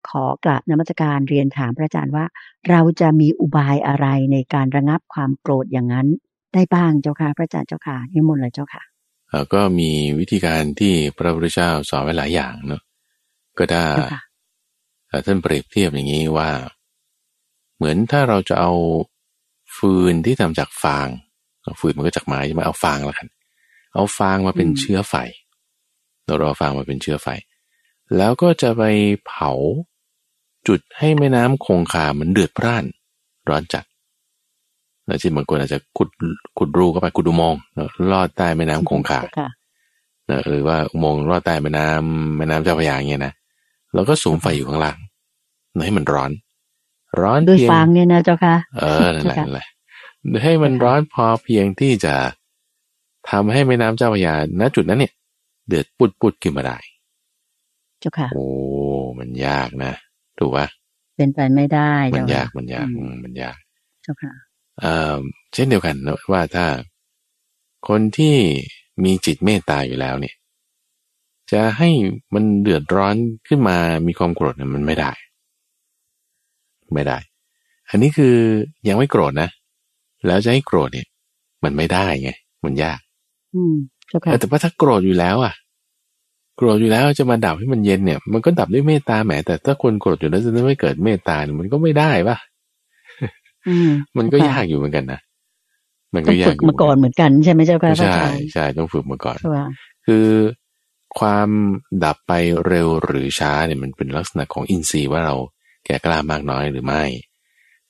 ขอกราบนมัสการเรียนถามพระอาจารย์ว่า เราจะมีอุบายอะไรในการระงับความโกรธอย่างนั้น ได้บ้างเจ้าค่ะ พระอาจารย์เจ้าค่ะนิมนต์เลยเจ้าค่ะก็มีวิธีการที่พระพุทธเจ้าสอนไว้หลายอย่างเนาะก็ได้ท่านเปรียบเทียบอย่างนี้ว่า เหมือนถ้าเราจะเอาฟืนที่ทำจากฟาง ฟืนมันก็จากไม้ใช่ไหมเอาฟางแล้วกัน เอาฟางมาเป็นเชื้อไฟ เรารอฟางมาเป็นเชื้อไฟ แล้วก็จะไปเผาจุดให้แม่น้ำคงคามันเดือดพร่าน ร้อนจัดแล้วที่บางคนอาจจะขุดขุดรูเข้าไปขุดอุโมงค์ลอดใต้แม่น้ำคงคาหรือว่าอุโมงค์ลอดใต้แม่น้ำแม่น้ำเจ้าพระยาอย่างเงี้ยนะแล้วก็สูงไฟอยู่ข้างล่างให้มันร้อน ร้อนด้วยฟางเนี่ยนะเจ้าค่ะ เออนั่นแหละนั่นแหละให้มันร้อนพอเพียงที่จะ ทำให้แม่น้ำเจ้าพระยาณจุดนั้นเนี่ย เดือดปุดปุดขึ้นมาได้เจ้าค่ะโอ้มันยากนะถูกปะเป็นไปไม่ได้มันยากมันยากมันยากเจ้าค่ะเอ่อเช่นเดียวกันนะว่าถ้า คนที่มีจิตเมตตาอยู่แล้วเนี่ย จะให้มันเดือดร้อนขึ้นมามีความโกรธเนี่ยมันไม่ได้ ไม่ได้ อันนี้คือยังไม่โกรธนะ แล้วจะให้โกรธเนี่ย มันไม่ได้ไง มันยาก อืมแต่ว่าถ้าโกรธอยู่แล้วอะ โกรธอยู่แล้วจะมาดับให้มันเย็นเนี่ย มันก็ดับด้วยเมตตาแหมแต่ถ้าคนโกรธอยู่แล้วจะไม่เกิดเมตตาเนี่ยมันก็ไม่ได้ป่ะมันก็ยากอยู่เหมือนกันนะมันก็ยากฝึกมาก่อนเหมือนกันใช่ไหมเจ้าค่ะใช่ใช่ต้องฝึกมาก่อนคือความดับไปเร็วหรือช้าเนี่ยมันเป็นลักษณะของอินทรีย์ว่าเราแก่กล้ามากน้อยหรือไม่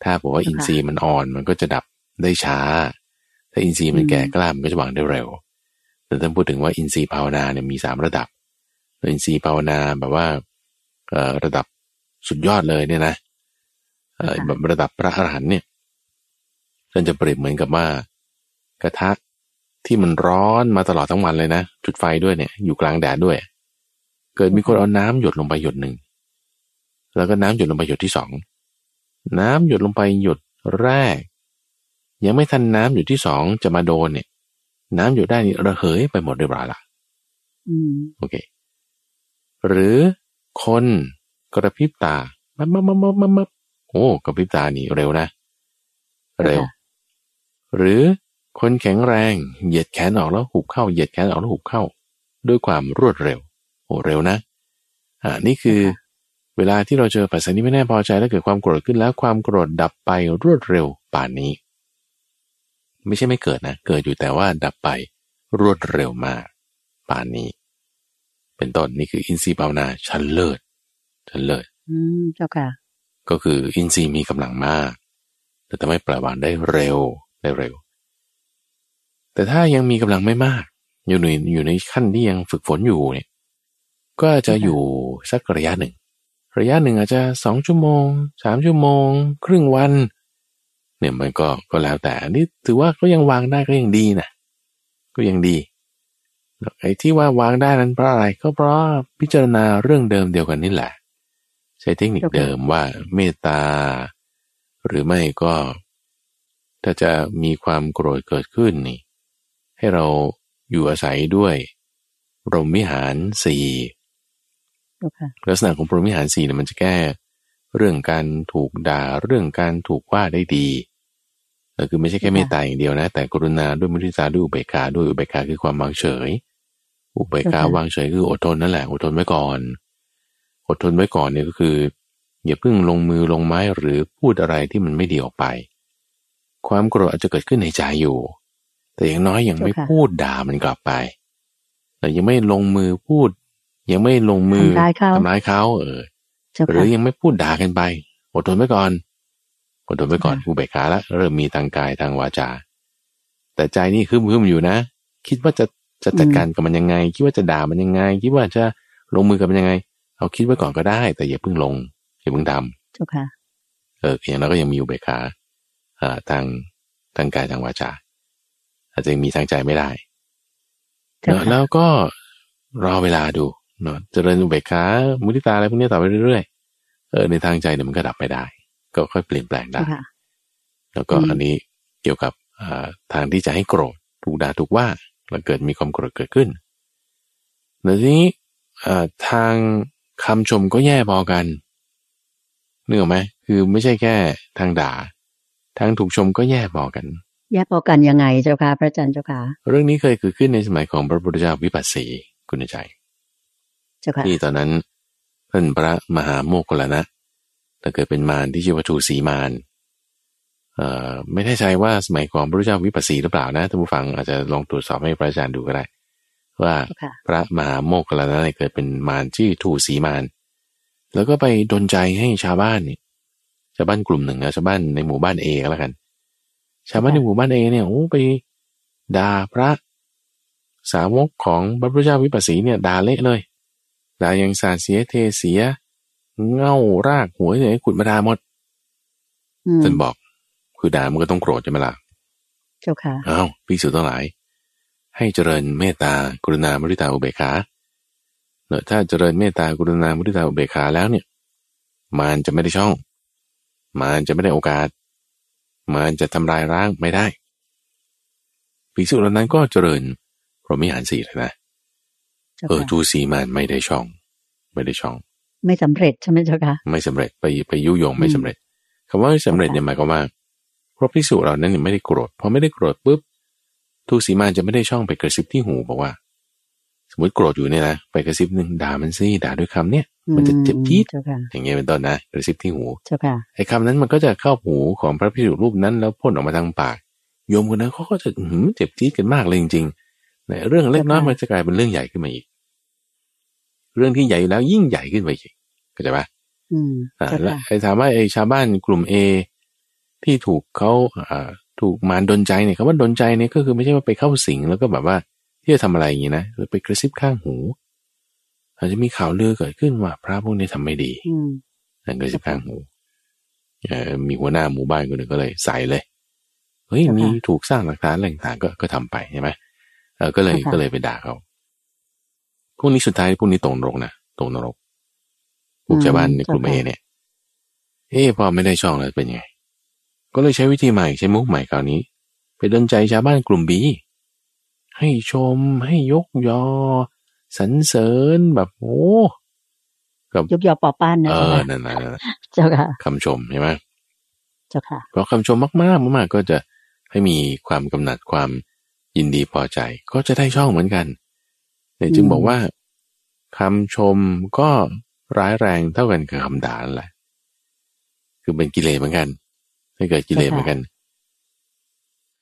ถ้าบอกว่าอินทรีย์มันอ่อนมันก็จะดับได้ช้า ถ้าอินทรีย์มันแก่กล้ามันก็จะวางได้เร็ว แต่ถ้าพูดถึงว่าอินทรีย์ภาวนาเนี่ยมีสามระดับ อินทรีย์ภาวนาแบบว่าระดับสุดยอดเลยเนี่ยนะแบบระดับพระอรหันต์เนี่ยท่านจะเปรียบเหมือนกับว่า กระทะที่มันร้อนมาตลอดทั้งวันเลยนะ จุดไฟด้วยเนี่ย อยู่กลางแดดด้วย เกิดมีคนเอาน้ำหยดลงไปหยดหนึ่ง แล้วก็น้ำหยดลงไปหยดที่สอง น้ำหยดลงไปหยดแรก ยังไม่ทันน้ำอยู่ที่สองจะมาโดนเนี่ย น้ำอยู่ได้นี่ระเหยไปหมดเรียบร้อยละโอเค หรือคนกระพริบตามับมับมับมับมับโอ้กระพริบตานี่เร็วนะ เร็ว หรือคนแข็งแรง เหยียดแขนออกแล้วหุบเข้า เหยียดแขนออกแล้วหุบเข้า ด้วยความรวดเร็ว โอ้เร็วนะ อ่า นี่คือเวลาที่เราเจอปัจจัยนี้ไม่แน่พอใจแล้วเกิดความโกรธขึ้นแล้วความโกรธดับไปรวดเร็วป่านนี้ ไม่ใช่ไม่เกิดนะ เกิดอยู่แต่ว่าดับไปรวดเร็วมากป่านนี้ เป็นต้นนี่คืออินทรีย์ภาวนาชั้นเลิศชั้นเลิศอืมเจ้าค่ะก็คืออินทรีย์มีกำลังมาก แต่ทำให้ปล่อยวางได้เร็วได้เร็ว แต่ถ้ายังมีกำลังไม่มาก อยู่ในอยู่ในขั้นที่ยังฝึกฝนอยู่เนี่ยก็จะอยู่สักระยะหนึ่ง ระยะหนึ่งอาจจะสองชั่วโมงสามชั่วโมง ครึ่งวัน เนี่ยมันก็ก็แล้วแต่นี่ถือว่าก็ยังวางได้ก็ยังดีนะก็ยังดีไอ้ที่ว่าวางได้นั้นเพราะอะไรก็เพราะพิจารณาเรื่องเดิมเดียวกันนี่แหละ ใช้เทคนิคเดิมว่าเมตตา หรือไม่ก็ ถ้าจะมีความโกรธเกิดขึ้นนี่ ให้เราอยู่อาศัยด้วยพรหมวิหารสี่ลักษณะของพรหมวิหารสี่เนี่ยมันจะแก้ เรื่องการถูกด่าเรื่องการถูกว่าได้ดีก็คือไม่ใช่แค่เมตตาอย่างเดียวนะ แต่กรุณาด้วยมุทิตาด้วยอุเบกขาด้วยอุเบกขาคือความวางเฉย อุเบกขาวางเฉยคืออดทนนั่นแหละอดทนไว้ก่อน อดทนไว้ก่อนเนี่ยก็คือ อย่าเพิ่งลงมือลงไม้หรือพูดอะไรที่มันไม่ดีออกไป ความโกรธอาจจะเกิดขึ้นในใจอยู่ แต่อย่างน้อยยังไม่พูดด่ามันกลับไป แต่ยังไม่ลงมือพูด ยังไม่ลงมือทำร้ายเขาเออ หรือยังไม่พูดด่ากันไปอดทนไว้ก่อนอดทนไว้ก่อนอุเบกขาละเริ่มมีทางกายทางวาจา แต่ใจนี่คือมือมันอยู่นะ คิดว่าจะจะจัดการกับมันยังไง คิดว่าจะด่ามันยังไง คิดว่าจะลงมือกับมันยังไง เอาคิดไว้ก่อนก็ได้ แต่อย่าเพิ่งลงอย่าเพิ่งทำเจ้าค่ะเอออย่างเราก็ยังมีอุเบกขาอ่าทางทางกายทางวาจาอาจจะมีทางใจไม่ได้แล้วก็รอเวลาดู เนาะเจริญอุเบกขามุทิตาอะไรพวกนี้ต่อไปเรื่อยๆเออในทางใจเนี่ยมันก็ดับไปได้ ก็ค่อยเปลี่ยนแปลงได้ แล้วก็อันนี้เกี่ยวกับทางที่จะให้โกรธถูกด่าถูกว่าแล้วเกิดมีความโกรธเกิดขึ้นแต่ทีนี้ทางคำชมก็แย่พอกันเนื้อไหมคือไม่ใช่แค่ทางด่า ทางถูกชมก็แย่พอกัน แย่พอกันยังไงเจ้าค่ะพระอาจารย์เจ้าค่ะ เรื่องนี้เคยเกิดขึ้นในสมัยของพระพุทธเจ้าวิปัสสีคุณใจ ที่ตอนนั้นท่านพระมหาโมกขลานะถ้าเกิดเป็นมารที่ชื่อว่าทูสีมารเอ่อไม่แน่ใจว่าสมัยก่อนพระพุทธเจ้าวิปัสสีหรือเปล่านะท่านผู้ฟังอาจจะลองตรวจสอบให้พระอาจารย์ดูก็ได้ ว่าพระมหาโมกขลานะเกิดเป็นมารชื่อทูสีมารแล้วก็ไปดนใจให้ชาวบ้านนี่ชาวบ้านกลุ่มหนึ่งนะชาวบ้านในหมู่บ้านเอก็แล้วกัน ชาวบ้านในหมู่บ้านเอเนี่ยโอ้ไปด่าพระสาวกของพระพุทธเจ้าวิปัสสีเนี่ยด่าเละเลย ด่ายังสาเสียเทเสีย เง่ารากหัวเนี่ยขุดมาด่าหมดท่านบอก คือด่ามันก็ต้องโกรธใช่ไหมล่ะเจ้าค่ะอ้าวพิสูจน์ทั้งหลาย ให้เจริญเมตตากรุณามริตาอุเบกขาเนอะถ้าเจริญเมตตากรุณามริตาอุเบกขาแล้วเนี่ย มันจะไม่ได้ช่อง มันจะไม่ได้โอกาส มันจะทำลายร่างไม่ได้ภิกษุเหล่านั้นก็เจริญพรหมิหารสี่เลยนะ เออทูสีมันไม่ได้ช่อง ไม่ได้ช่อง ไม่สำเร็จใช่ไหมเจ้าคะไม่สำเร็จไปไปยุยงไม่สำเร็จคำว่าไม่สำเร็จเนี่ยหมายความว่าเพราะพิสูจน์เรานั้นไม่ได้โกรธพอไม่ได้โกรธปุ๊บทูสีมันจะไม่ได้ช่องไปกระซิบที่หูบอกว่า สมมติโกรธอยู่เนี่ยนะไปกระซิบหนึ่งด่ามันซิด่าด้วยคำเนี่ย มันจะเจ็บจี๊ดอย่างเงี้ยเป็นต้นนะกระซิบที่หูไอ้คำนั้นมันก็จะเข้าหูของพระพิสุรูปนั้นแล้วพ่นออกมาทางปาก โยมคนนั้นเขาก็จะเจ็บจี๊ดกันมากเลยจริงๆในเรื่องเล็กน้อยมันจะกลายเป็นเรื่องใหญ่ขึ้นมาอีก เรื่องที่ใหญ่แล้วยิ่งใหญ่ขึ้นไปอีกเข้าใจปะอืมอ่าแล้วไอ้ถามว่าไอ้ชาวบ้านกลุ่มเอที่ถูกเขาอ่าถูกมารดนใจเนี่ยคำว่าดนใจเนี่ยก็คือไม่ใช่ว่าไปเข้าสิงแล้วก็แบบว่าที่จะทำอะไรอย่างนี้นะหรือไปกระซิบข้างหู อาจจะมีข่าวลือเกิดขึ้นว่า พระพวกนี้ทำไม่ดีนั่นกระซิบข้างหูมีหัวหน้าหมู่บ้านคนหนึ่งก็เลยใส่เลยเฮ้ยมีถูกสร้างหลักฐานอะไรต่างก็ก็ทำไปใช่ไหมเออก็เลยก็เลยไปด่าเขา พวกนี้สุดท้ายพวกนี้ตกนรกนะตกนรกพวกชาวบ้านในกลุ่มเอเนี่ยเอ๊พอไม่ได้ช่องแล้วเป็นยังไง ก็เลยใช้วิธีใหม่ใช้มุกใหม่คราวนี้ ไปดนใจชาวบ้านกลุ่มบีให้ชมให้ยกยอสรรเสริญแบบโอ้กับยกยอปอป้านนะเออนั่นนะเจ้าค่ะคำชมใช่ไหมเจ้าค่ะเพราะคำชมมากๆมากๆก็จะให้มีความกำหนัดความยินดีพอใจ ก็จะได้ช่องเหมือนกันเนี่ยจึงบอกว่า คำชมก็ร้ายแรงเท่ากันกับคำด่าแหละ คือเป็นกิเลสเหมือนกันถ้าเกิดกิเลสเหมือนกัน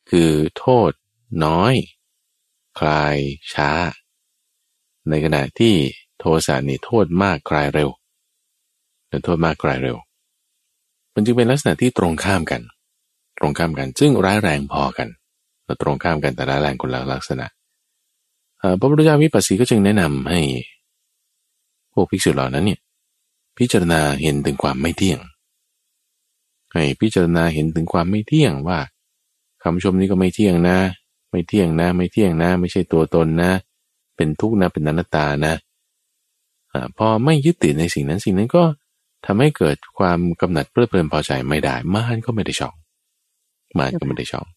คือโทษน้อย คลายช้า ในขณะที่โทสะนี่โทษมากคลายเร็วแต่โทษมากคลายเร็ว มันจึงเป็นลักษณะที่ตรงข้ามกัน ตรงข้ามกันซึ่งร้ายแรงพอกันเราตรงข้ามกันแต่ร้ายแรงคนละลักษณะพระพุทธเจ้าวิปัสสีก็จึงแนะนำให้ พวกภิกษุเหล่านั้นเนี่ยพิจารณาเห็นถึงความไม่เที่ยง ให้พิจารณาเห็นถึงความไม่เที่ยงว่าคำชมนี้ก็ไม่เที่ยงนะ ไม่เที่ยงนะ ไม่เที่ยงนะ ไม่ใช่ตัวตนนะ เป็นทุกข์นะเป็นอนัตตานะอพอไม่ยึดติดในสิ่งนั้นสิ่งนั้นก็ทำให้เกิดความกำหนัดเพลิดเพลินพอใจไม่ได้มานก็ไม่ได้ช่องมานก็ไม่ได้ช่อง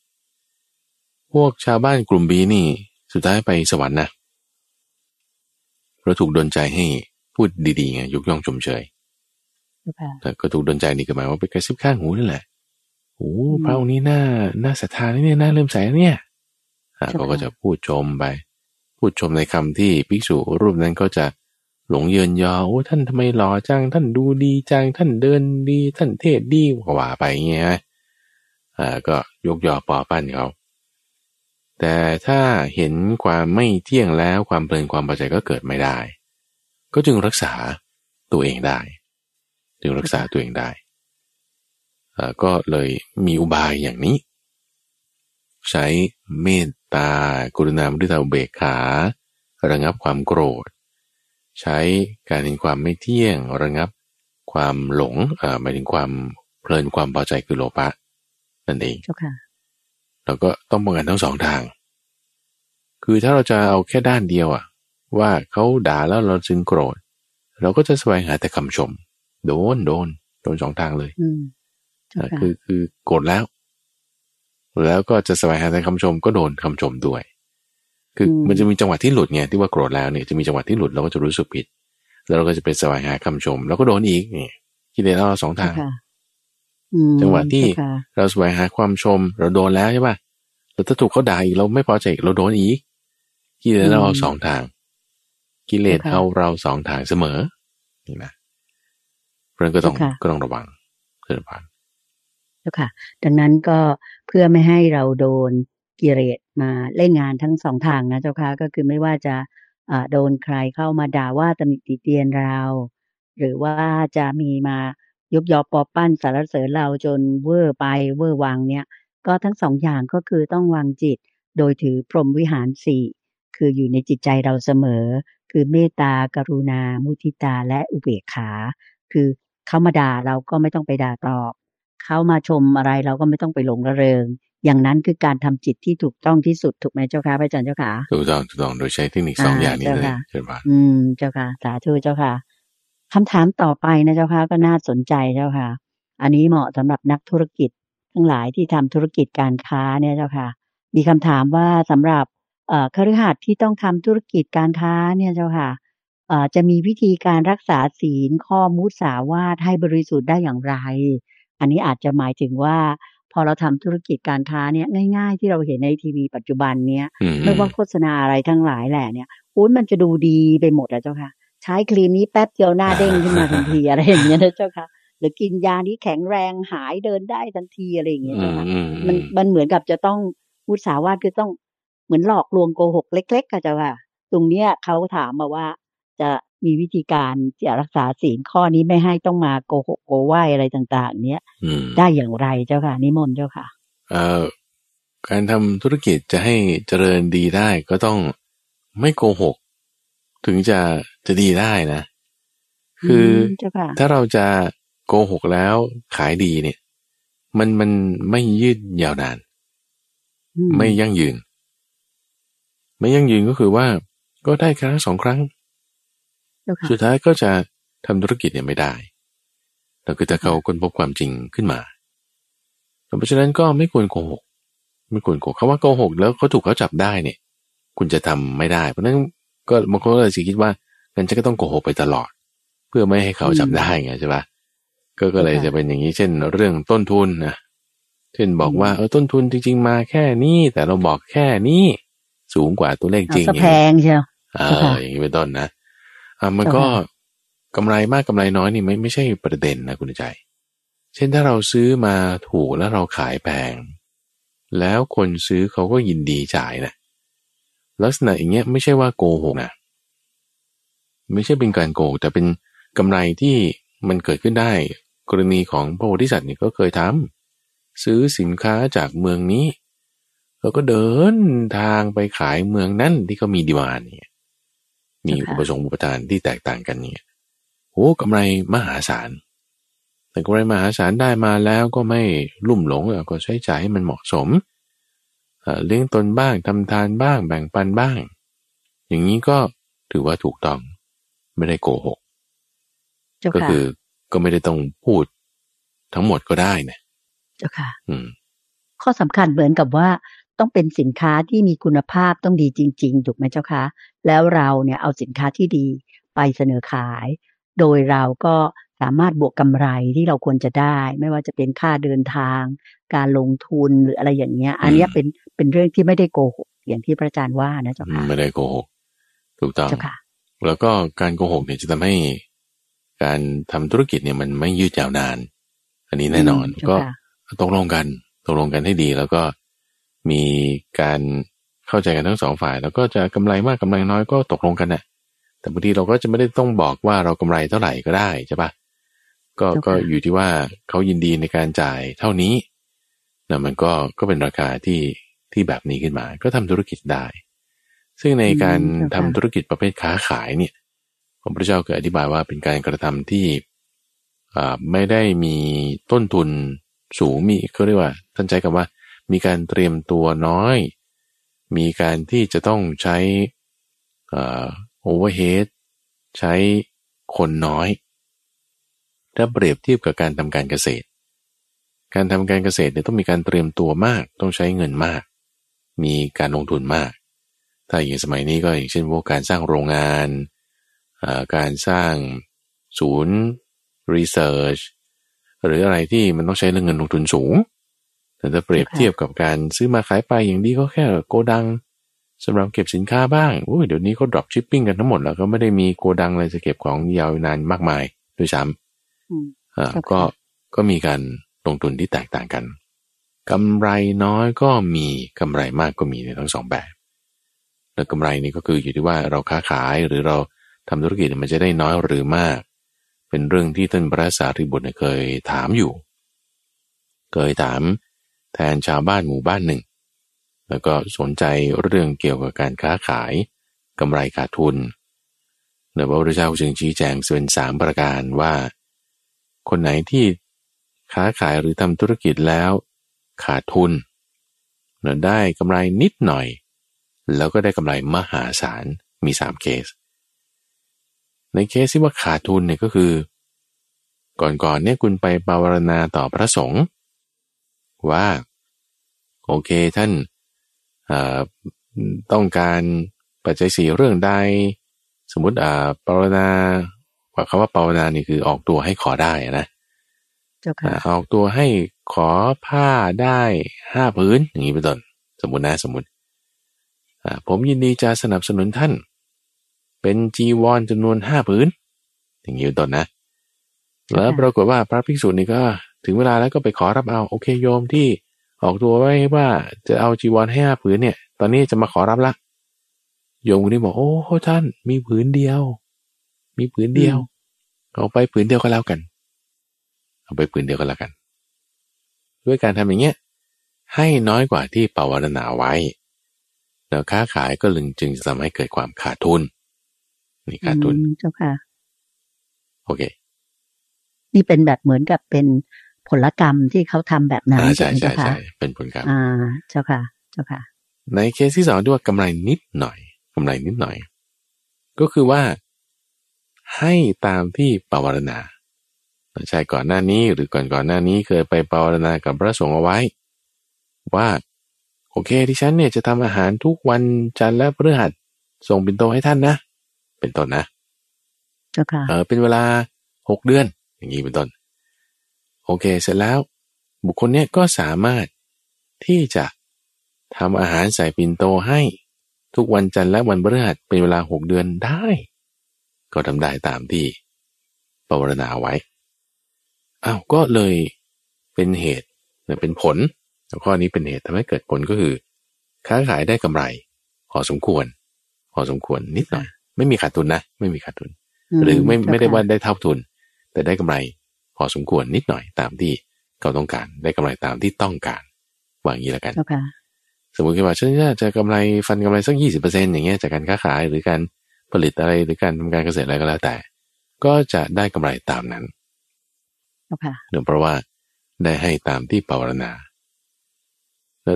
พวกชาวบ้านกลุ่มบีนี่ สุดท้ายไปสวรรค์นะเราถูกดนใจให้ พูดดีๆไงยกย่องชมเชยแต่ก็ถูกดนใจนี่ก็หมายว่าไปกระซิบข้างหูนั่นแหละโอ้พระองค์นี้น่าน่าศรัทธาเนี่ยน่าเริ่มใสเนี่ยเขาก็จะพูดชมไป พูดชมในคำที่ภิกษุรูปนั้นก็จะหลงเยินยอโอ้ท่านทำไมหล่อจังท่านดูดีจังท่านเดินดีท่านเทศดีกว่าไปเงี้ยอ่าก็ยกยอปอปั้นเขาแต่ถ้าเห็นความไม่เที่ยงแล้วความเพลินความพอใจก็เกิดไม่ได้ ก็จึงรักษาตัวเองได้ จึงรักษาตัวเองได้ ก็เลยมีอุบายอย่างนี้ ใช้เมตตากรุณามุทิตาเบกขาระงับความโกรธ ใช้การเห็นความไม่เที่ยงระงับความหลงอ่าหมายถึงความเพลินความพอใจคือโลภะนั่นเองเราก็ต้องป้องกันทั้งสองทาง คือถ้าเราจะเอาแค่ด้านเดียวอะ ว่าเขาด่าแล้วเราจึงโกรธ เราก็จะแสวงหาแต่คำชม โดนโดนโดนสองทางเลยคือคือโกรธแล้ว แล้วก็จะสบายหาแต่คำชม ก็โดนคำชมด้วย คือมันจะมีจังหวะที่หลุดไงที่ว่าโกรธแล้วเนี่ยจะมีจังหวะที่หลุดเราก็จะรู้สึกผิด แล้วเราก็จะไปสบายหาคำชม แล้วก็โดนอีกนี่คิดเลยเราสองทางจังหวะที่เราสบายหาความชม เราโดนแล้วใช่ป่ะแต่ถ้าถูกเขาด่าอีกเราไม่พอใจเราโดนอีกกิเลสเราสองทาง กิเลสเอาเราสองทางเสมอนี่นะเพราะนั้นก็ต้องก็ต้องระวังเพื่อนผ่านจ้าค่ะ ดังนั้นก็เพื่อไม่ให้เราโดนกิเลสมาเล่นงานทั้งสองทางนะเจ้าค่ะก็คือไม่ว่าจะโดนใครเข้ามาด่าว่าตำหนิติเตียนเรา หรือว่าจะมีมายกยอปอปั้นสารเสริญเราจนเวอร์ไปเวอร์วังเนี่ย ก็ทั้งสองอย่างก็คือต้องวางจิต โดยถือพรหมวิหารสี่ คืออยู่ในจิตใจเราเสมอ คือเมตตา กรุณา มุทิตา และอุเบกขา คือเขามาด่าเราก็ไม่ต้องไปด่าตอบ เขามาชมอะไรเราก็ไม่ต้องไปหลงระเริง อย่างนั้นคือการทำจิตที่ถูกต้องที่สุดถูกไหมเจ้าค่ะพระอาจารย์เจ้าค่ะถูกต้องถูกต้องโดยใช้เทคนิคสองอย่างนี้เลยเจ้าค่ะอืมเจ้าค่ะ สาธุเจ้าค่ะคำถามต่อไปนะเจ้าค่ะก็น่าสนใจเจ้าค่ะ อันนี้เหมาะสำหรับนักธุรกิจ ทั้งหลายที่ทำธุรกิจการค้าเนี่ยเจ้าค่ะ มีคำถามว่าสำหรับเอ่อ คฤหัสถ์ที่ต้องทำธุรกิจการค้าเนี่ยเจ้าค่ะเอ่อจะมีวิธีการรักษาศีลข้อมุสาวาทให้บริสุทธิ์ได้อย่างไร อันนี้อาจจะหมายถึงว่า พอเราทำธุรกิจการค้าเนี่ยง่าย ๆ ที่เราเห็นในทีวีปัจจุบันเนี้ยไม่ว่าโฆษณาอะไรทั้งหลายแหละเนี่ยอุ้ยมันจะดูดีไปหมดแล้วเจ้าค่ะ ใช้ครีมนี้แป๊บเดียวหน้าเด้งขึ้นมาทันทีอะไรอย่างเงี้ยนะเจ้าค่ะหรือกินยานี้แข็งแรงหายเดินได้ทันทีอะไรอย่างเงี้ยนะคะมันมันเหมือนกับจะต้องวุฒสาวาคือต้อง เหมือนหลอกลวงโกหกเล็ก ๆก็จะว่า ตรงเนี้ยเขาถามมาว่า จะมีวิธีการจะรักษาศีลข้อนี้ไม่ให้ต้องมาโกหกโกไหวอะไรต่าง ๆ เนี้ยได้อย่างไรเจ้าค่ะ นิมนต์เจ้าค่ะ เอ่อการทำธุรกิจจะให้เจริญดีได้ก็ต้องไม่โกหก ถึงจะจะดีได้นะ คือถ้าเราจะโกหกแล้วขายดีเนี่ย มันมันไม่ยืดยาวนาน ไม่ยั่งยืน ไม่ยั่งยืนก็คือว่าก็ได้ครั้งสองครั้ง สุดท้ายก็จะทำธุรกิจเนี่ยไม่ได้เราก็จะเขาคนพบความจริงขึ้นมา เพราะฉะนั้นก็ไม่ควรโกหก ไม่ควรโกหกเขาว่าโกหกแล้วเขาถูกเขาจับได้เนี่ย คุณจะทำไม่ได้ เพราะนั้นก็บางคนก็เลยคิดว่างั้นจะก็ต้องโกหกไปตลอด เพื่อไม่ให้เขาจับได้ไงใช่ปะก็ก็เลยจะเป็นอย่างนี้ เช่น เรื่องต้นทุนนะเช่นบอกว่าเออต้นทุนจริง ๆ มาแค่นี้แต่เราบอกแค่นี้ สูงกว่าตัวเลขจริงแพงใช่ไหมเอออย่างนี้เป็นต้นนะอ่ามันก็กำไรมากกำไรน้อยนี่ไม่ไม่ใช่ประเด็นนะคุณใจ เช่นถ้าเราซื้อมาถูกแล้วเราขายแพง แล้วคนซื้อเขาก็ยินดีจ่ายนะลักษณะอย่างเงี้ยไม่ใช่ว่าโกหกนะไม่ใช่เป็นการโกหกแต่เป็นกำไรที่มันเกิดขึ้นได้ กรณีของพระโพธิสัตว์นี่ก็เคยทซื้อสินค้าจากเมืองนี้ เราก็เดินทางไปขายเมืองนั่นที่เขามีดีมานเนี่ยมีอุปสงค์อุปทานที่แตกต่างกันเนี่ยโอ้กำไรมหาศาลแต่กำไรมหาศาลได้มาแล้วก็ไม่ลุ่มหลงก็ใช้จ่ายให้มันเหมาะสมเลี้ยงตนบ้างทำทานบ้างแบ่งปันบ้าง อย่างนี้ก็ถือว่าถูกต้องไม่ได้โกหก ก็คือก็ไม่ได้ต้องพูดทั้งหมดก็ได้นะเจ้าค่ะ อืมข้อสำคัญเหมือนกับว่า ต้องเป็นสินค้าที่มีคุณภาพต้องดีจริง ๆ ถูกไหมเจ้าคะแล้วเราเนี่ยเอาสินค้าที่ดีไปเสนอขาย โดยเราก็สามารถบวกกำไรที่เราควรจะได้ ไม่ว่าจะเป็นค่าเดินทาง การลงทุนหรืออะไรอย่างเงี้ย อันนี้เป็นเป็นเรื่องที่ไม่ได้โกหกอย่างที่พระอาจารย์ว่านะเจ้าค่ะไม่ได้โกหกถูกต้องแล้วก็การโกหกเนี่ยจะทำให้ การทำธุรกิจเนี่ยมันไม่ยืดยาวนาน อันนี้แน่นอนก็ตกลงกันตกลงกันให้ดีแล้วก็ มีการเข้าใจกันทั้งสองฝ่าย แล้วก็จะกำไรมากกำไรน้อยก็ตกลงกันนะแต่บางทีเราก็จะไม่ได้ต้องบอกว่าเรากำไรเท่าไหร่ก็ได้ใช่ปะก็ก็อยู่ที่ว่าเขายินดีในการจ่ายเท่านี้นะมันก็ก็เป็นราคาที่ที่แบบนี้ขึ้นมา ก็ทำธุรกิจได้ ซึ่งในการทำธุรกิจประเภทค้าขายเนี่ยพระพุทธเจ้าเคยอธิบายว่าเป็นการกระทำที่ไม่ได้มีต้นทุนสูงมีเขาเรียกว่าท่านใจกับว่า มีการเตรียมตัวน้อย มีการที่จะต้องใช้โอเวอร์เฮดใช้คนน้อย ถ้าเปรียบเทียบกับการทำการเกษตร การทำการเกษตรเนี่ยต้องมีการเตรียมตัวมาก ต้องใช้เงินมาก มีการลงทุนมาก ถ้าอย่างสมัยนี้ก็อย่างเช่นพวกการสร้างโรงงาน การสร้างศูนย์ research หรืออะไรที่มันต้องใช้เรื่องเงินลงทุนสูง แต่ถ้าเปรียบเทียบกับการซื้อมาขายไปอย่างดีก็แค่โกดังสำหรับเก็บสินค้าบ้างโอ้ยเดี๋ยวนี้เขา dropshipping กันทั้งหมดแล้วก็ไม่ได้มีโกดังอะไรจะเก็บของยาวนานมากมายด้วยซ้ำอ่าก็ก็มีการลงทุนที่แตกต่างกันกำไรน้อยก็มีกำไรมากก็มีในทั้งสองแบบแล้วกำไรนี่ก็คืออยู่ที่ว่าเราค้าขายหรือเราทำธุรกิจมันจะได้น้อยหรือมาก เป็นเรื่องที่ท่านพระสารีบุตรเคยถามอยู่ เคยถาม แทนชาวบ้านหมู่บ้านหนึ่ง แล้วก็สนใจเรื่องเกี่ยวกับการค้าขายกำไรขาดทุนเนือพระพุทธเจ้าจึงชี้แจงเป็นสามประการว่า คนไหนที่ค้าขายหรือทำธุรกิจแล้วขาดทุนเนือได้กำไรนิดหน่อย แล้วก็ได้กำไรมหาศาลมีสามเคส ในเคสที่ว่าขาดทุนเนี่ยก็คือ ก่อนๆเนี่ยคุณไปปาวรณาต่อพระสงฆ์ ว่า โอเคท่านต้องการปัจจัยสี่เรื่องใด สมมติอ่าปรณาว่าคำว่าปรณานี่คือออกตัวให้ขอได้นะออกตัวให้ขอผ้าได้ห้าพื้นอย่างนี้เป็นต้นสมมตินะสมมติผมยินดีจะสนับสนุนท่าน เป็นจีวรจำนวนห้าพื้นอย่างนี้เป็นต้นนะแล้วปรากฏว่าพระภิกษุนี่ก็ ถึงเวลาแล้วก็ไปขอรับเอาโอเคโยมที่ออกตัวไว้ว่าจะเอาจีวรให้ห้าผืนเนี่ย ตอนนี้จะมาขอรับละโยมคนนี้บอกโอ้ท่าน มีผืนเดียว มีผืนเดียว เอาไปผืนเดียวก็แล้วกัน เอาไปผืนเดียวก็แล้วกัน ด้วยการทำอย่างเงี้ยให้น้อยกว่าที่ปวารณาไว้แล้วค้าขายก็ลึงจึงจะทำให้เกิดความขาดทุนนี่ขาดทุนเจ้าค่ะ โอเค นี่เป็นแบบเหมือนกับเป็น ผลกรรมที่เขาทำแบบนั้นใช่ใช่ใช่เป็นผลกรรมอ่าเจ้าค่ะ เจ้าค่ะ ในเคสที่สองด้วยกำไรนิดหน่อยกำไรนิดหน่อย ก็คือว่าให้ตามที่ปวารณาใช่ก่อนหน้านี้หรือก่อนก่อนหน้านี้เคยไปปวารณากับพระสงฆ์เอาไว้ ว่าโอเคที่ฉันเนี่ยจะทำอาหารทุกวันจันทร์และพฤหัสส่งปิ่นโตให้ท่านนะ เป็นต้นนะเจ้าค่ะเออเป็นเวลาหกเดือน อย่างนี้เป็นต้น โอเค เสร็จแล้ว บุคคลเนี้ยก็สามารถที่จะทำอาหารใส่ปิ่นโตให้ทุกวันจันทร์และวันพฤหัสเป็นเวลาหกเดือนได้ ก็ทำได้ตามที่ปวารณาไว้อ้าวก็เลยเป็นเหตุเป็นผลข้อนี้เป็นเหตุทำให้เกิดผลก็คือ ค้าขายได้กำไร พอสมควร พอสมควรนิดหน่อย ไม่มีขาดทุนนะ ไม่มีขาดทุน หรือไม่ไม่ได้ว่าได้เท่าทุน แต่ได้กำไร พอสมควรนิดหน่อยตามที่เขาต้องการ ได้กำไรตามที่ต้องการวางงี้แล้วกันเจ้าค่ะสมมติว่าฉันจะกำไรฟันกำไรสักยี่สิบเปอร์เซ็นอย่างเงี้ยจากการค้าขายหรือการผลิตอะไรหรือการทำการเกษตรอะไรก็แล้วแต่ ก็จะได้กำไรตามนั้นเจ้าค่ะเนื่องเพราะว่าได้ให้ตามที่ภาวนา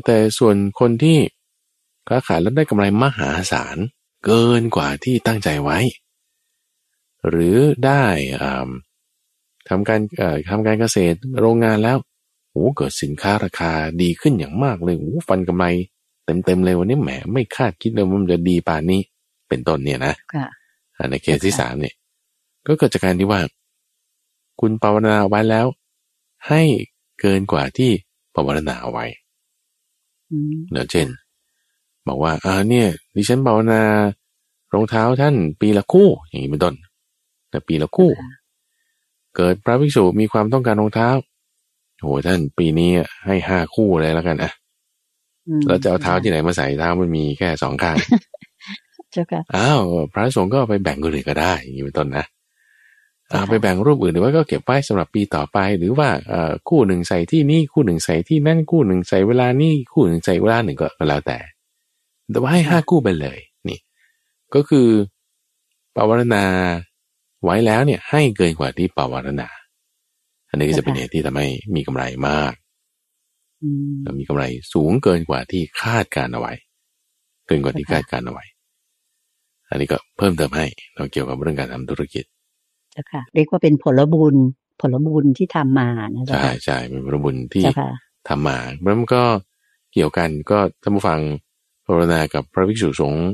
แต่ส่วนคนที่ค้าขายแล้วได้กำไรมหาศาลเกินกว่าที่ตั้งใจไว้ หรือได้ ทำการทำการเกษตรโรงงานแล้วโอ้เกิดสินค้าราคาดีขึ้นอย่างมากเลยโอ้ฟันกำไรเต็มๆเลยวันนี้แหมไม่คาดคิดเลยว่ามันจะดีป่านนี้ เป็นต้นเนี่ยนะในเคสที่สามเนี่ย ก็เกิดจากการที่ว่า คุณภาวนาไว้แล้ว ให้เกินกว่าที่ภาวนาเอาไว้เนื่อเช่น บอกว่าอ่าเนี่ยดิฉันภาวนารองเท้าท่านปีละคู่ อย่างนี้เป็นต้นแต่ปีละคู่ เกิดพระภิกษุมีความต้องการรองเท้าโหท่านปีนี้ให้ห้าคู่เลยแล้วกันอะแล้วจะเอาเท้าที่ไหนมาใส่เท้ามันมีแค่สองข้างเจ้าค่ะอ้าวพระสงฆ์ก็ไปแบ่งคนอื่นก็ได้อย่างนี้เป็นต้นนะเอาไปแบ่งรูปอื่นหรือว่าก็เก็บไว้สำหรับปีต่อไป หรือว่าเอ่อคู่หนึ่งใส่ที่นี่คู่หนึ่งใส่ที่นั่นคู่หนึ่งใส่เวลานี่คู่หนึ่งใส่เวลาหนึ่งก็แล้วแต่ แต่ว่าให้ห้าคู่ไปเลย นี่ ก็คือปวารณา ไว้แล้วเนี่ยให้เกินกว่าที่ปวารณา อันนี้ก็จะเป็นเหตุที่ทำให้มีกำไรมากมีกำไรสูงเกินกว่าที่คาดการเอาไว้ เกินกว่าที่คาดการเอาไว้ อันนี้ก็เพิ่มเติมให้เราเกี่ยวกับเรื่องการทำธุรกิจจ้าค่ะเรียกว่าเป็นผลบุญผลบุญที่ทำมานะใช่ใช่เป็นผลบุญที่ทำมาแล้วมันก็เกี่ยวกันก็ท่านผู้ฟังภาวนากับพระภิกษุสงฆ์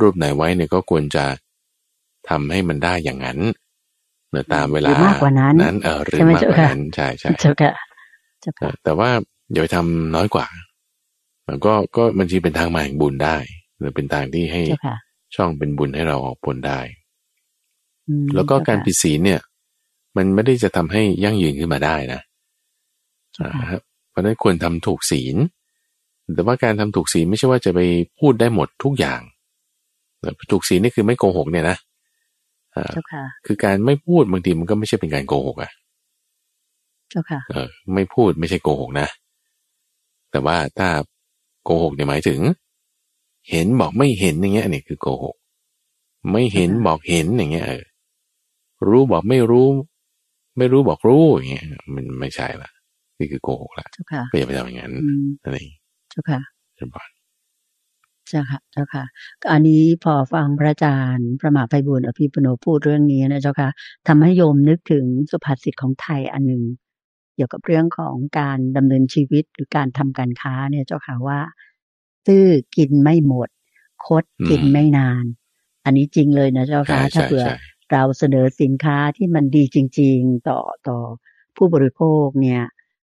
รูปไหนไว้เนี่ยก็ควรจะ ทำให้มันได้อย่างนั้นเนื่อตามเวลามากกว่านั้นนั้นเออหรือมากกว่านั้นใช่ใช่เจ้าค่ะแต่ว่าอย่าไปทำน้อยกว่ามันก็ก็มันจีเป็นทางมาแห่งบุญได้ หรือเป็นทางที่ให้ช่องเป็นบุญให้เราออกผลได้ แล้วก็การผิดศีลเนี่ย มันไม่ได้จะทำให้ยั่งยืนขึ้นมาได้นะเพราะนั้นควรทำถูกศีล แต่ว่าการทำถูกศีลไม่ใช่ว่าจะไปพูดได้หมดทุกอย่างถูกศีลนี่คือไม่โกหกเนี่ยนะ คือการไม่พูดบางทีมันก็ไม่ใช่เป็นการโกหกอะ เจ้าค่ะ เออ ไม่พูดไม่ใช่โกหกนะ แต่ว่าถ้าโกหกเนี่ยหมายถึง เห็นบอกไม่เห็นอย่างเงี้ยนี่คือโกหก ไม่เห็นบอกเห็นอย่างเงี้ยเออ รู้บอกไม่รู้ ไม่รู้บอกรู้อย่างเงี้ยมันไม่ใช่ละนี่คือโกหกละก็อย่าไปทำอย่างนั้นนั่นเองเจ้าค่ะเจ้าค่ะ เจ้าค่ะเจ้าค่ะ อันนี้พอฟังพระอาจารย์พระมหาไพบุญอภิปุโนพูดเรื่องนี้นะเจ้าค่ะทำให้โยมนึกถึงสุภาษิตของไทยอันหนึ่งเกี่ยวกับเรื่องของการดำเนินชีวิตหรือการทำการค้าเนี่ยเจ้าค่ะว่าตื้อกินไม่หมด คดกินไม่นาน อันนี้จริงเลยนะเจ้าค่ะถ้าเผื่อเราเสนอสินค้าที่มันดีจริง ๆ ต่อต่อผู้บริโภคเนี่ย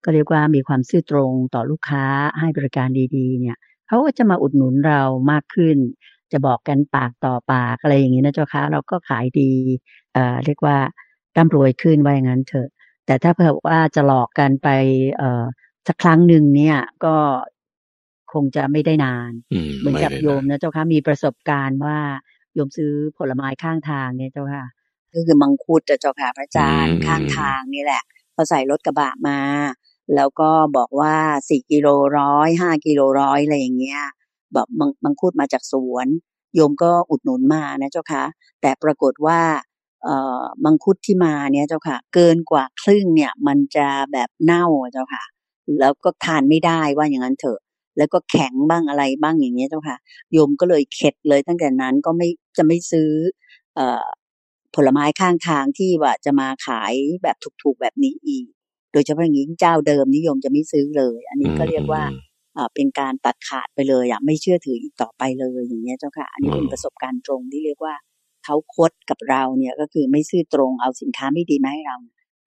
ก็เรียกว่ามีความซื่อตรงต่อลูกค้าให้บริการดี ๆ เนี่ย เขาก็จะมาอุดหนุนเรามากขึ้น จะบอกกันปากต่อปากอะไรอย่างนี้นะเจ้าค่ะเราก็ขายดีเอ่อเรียกว่าร่ำรวยขึ้นว่าอย่างนั้นเถอะ แต่ถ้าเผื่อว่าจะหลอกกันไปเอ่อสักครั้งหนึ่งเนี่ยก็คงจะไม่ได้นาน เหมือนกับโยมนะเจ้าค่ะมีประสบการณ์ว่าโยมซื้อผลไม้ข้างทางเนี่ยเจ้าค่ะก็คือมังคุดเจ้าค่ะพระอาจารย์ข้างทางนี่แหละพอใส่รถกระบะมา แล้วก็บอกว่าสี่กิโลร้อยห้ากิโลร้อยอะไรอย่างเงี้ยแบบมังมังคุดมาจากสวน โยมก็อุดหนุนมานะเจ้าค่ะ แต่ปรากฏว่าเอ่อมังคุดที่มาเนี่ยเจ้าค่ะ เกินกว่าครึ่งเนี่ย มันจะแบบเน่าเจ้าค่ะ แล้วก็ทานไม่ได้ว่าอย่างนั้นเถอะ แล้วก็แข็งบ้างอะไรบ้างอย่างเงี้ยเจ้าค่ะ โยมก็เลยเข็ดเลยตั้งแต่นั้นก็ไม่จะไม่ซื้อ เอ่อผลไม้ข้างทางที่ว่าจะมาขายแบบถูกๆแบบนี้อีก ดยเฉพาะอย่างนี้เจ้าเดิมนิยมจะไม่ซื้อเลย อันนี้ก็เรียกว่าเป็นการตัดขาดไปเลยอะไม่เชื่อถืออีกต่อไปเลยอย่างเงี้ยเจ้าค่ะ อันนี้เป็นประสบการณ์ตรงที่เรียกว่าเขาคดกับเราเนี่ยก็คือไม่ซื่อตรงเอาสินค้าไม่ดีมาให้เรา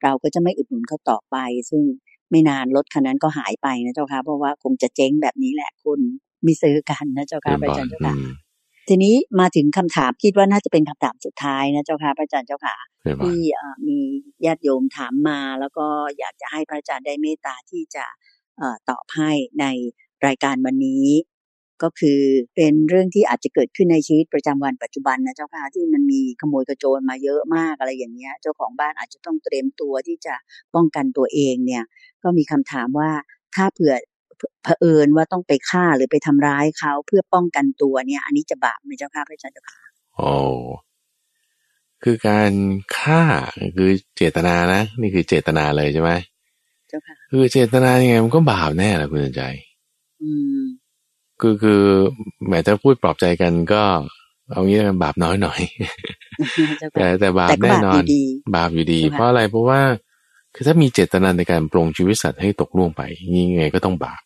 เราก็จะไม่อุดหนุนเขาต่อไป ซึ่งไม่นานรถคันนั้นก็หายไปนะเจ้าค่ะเพราะว่าคงจะเจ๊งแบบนี้แหละคุณมีซื้อกันนะเจ้าค่ะอาจารย์เจ้าค่ะ ทีนี้มาถึงคำถามคิดว่าน่าจะเป็นคำถามสุดท้ายนะเจ้าค่ะพระอาจารย์เจ้าค่ะที่มีญาติโยมถามมา แล้วก็อยากจะให้พระอาจารย์ได้เมตตาที่จะตอบให้ในรายการวันนี้ ก็คือเป็นเรื่องที่อาจจะเกิดขึ้นในชีวิตประจำวันปัจจุบันนะเจ้าค่ะที่มันมีขโมยกระโจนมาเยอะมากอะไรอย่างเงี้ย เจ้าของบ้านอาจจะต้องเตรียมตัวที่จะป้องกันตัวเองเนี่ย ก็มีคำถามว่าถ้าเผื่อ เผอิญว่าต้องไปฆ่าหรือไปทำร้ายเขาเพื่อป้องกันตัวเนี่ย อันนี้จะบาปไหมเจ้าค่ะพระอาจารย์เจ้าค่ะโอ้คือการฆ่าคือเจตนานะ นี่คือเจตนาเลยใช่ไหมเจ้าค่ะคือเจตนายังไงมันก็บาปแน่แหละคุณใจ อืมคือคือแหมจะพูดปลอบใจกันก็เอางี้แล้วกันบาปน้อยหน่อยเจ้าแต่ค่ะแต่บาปแต่ก็แน่บาปนอนดีบาปอยู่ดีใช่ไหมเพราะอะไรเพราะว่า คือถ้ามีเจตนาในการปรงชีวิตสัตว์ให้ตกล่วงไปยังไงก็ต้องบาป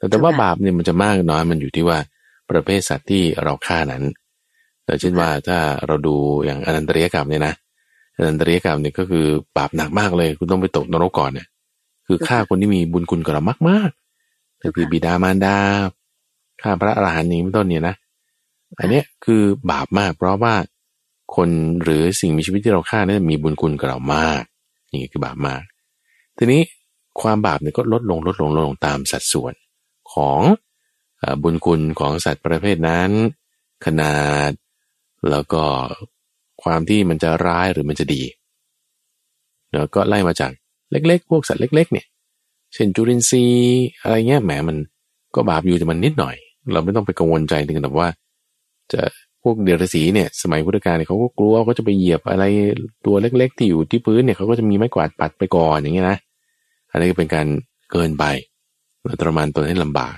แต่แต่ว่าบาปเนี่ยมันจะมากน้อยมันอยู่ที่ว่าประเภทสัตว์ที่เราฆ่านั้น แต่เช่นว่าถ้าเราดูอย่างอนันตริยกรรมเนี่ยนะอนันตริยกรรมเนี่ยก็คือบาปหนักมากเลย คุณต้องไปตกนรกก่อนเนี่ย คือฆ่าคนที่มีบุญคุณกับเรามากๆก็คือบิดามารดาฆ่าพระอรหันต์นี้เป็นต้นเนี่ยนะ อันเนี้ยคือบาปมาก เพราะว่าคนหรือสิ่งมีชีวิตที่เราฆ่าเนี่ยมีบุญคุณกับเรามากนี่คือบาปมาก ทีนี้ความบาปเนี่ยก็ลดลงลดลงลดลงตามสัดส่วน ของบุญคุณของสัตว์ประเภทนั้น ขนาด แล้วก็ความที่มันจะร้ายหรือมันจะดีแล้วก็ไล่มาจากเล็ก ๆ พวกสัตว์เล็ก ๆ เนี่ย เช่นจุลินทรีย์อะไรเงี้ยแหมมันก็บาปอยู่แต่มันนิดหน่อย เราไม่ต้องไปกังวลใจถึงกับว่า จะพวกเดรัจฉีเนี่ย สมัยพุทธกาลเนี่ยเขาก็กลัวเขาจะไปเหยียบอะไรตัวเล็ก ๆ ที่อยู่ที่พื้นเนี่ยเขาก็จะมีไม้กวาดปัดไปก่อนอย่างเงี้ยนะอันนี้ก็เป็นการเกินไป ทรมานตนให้ลำบาก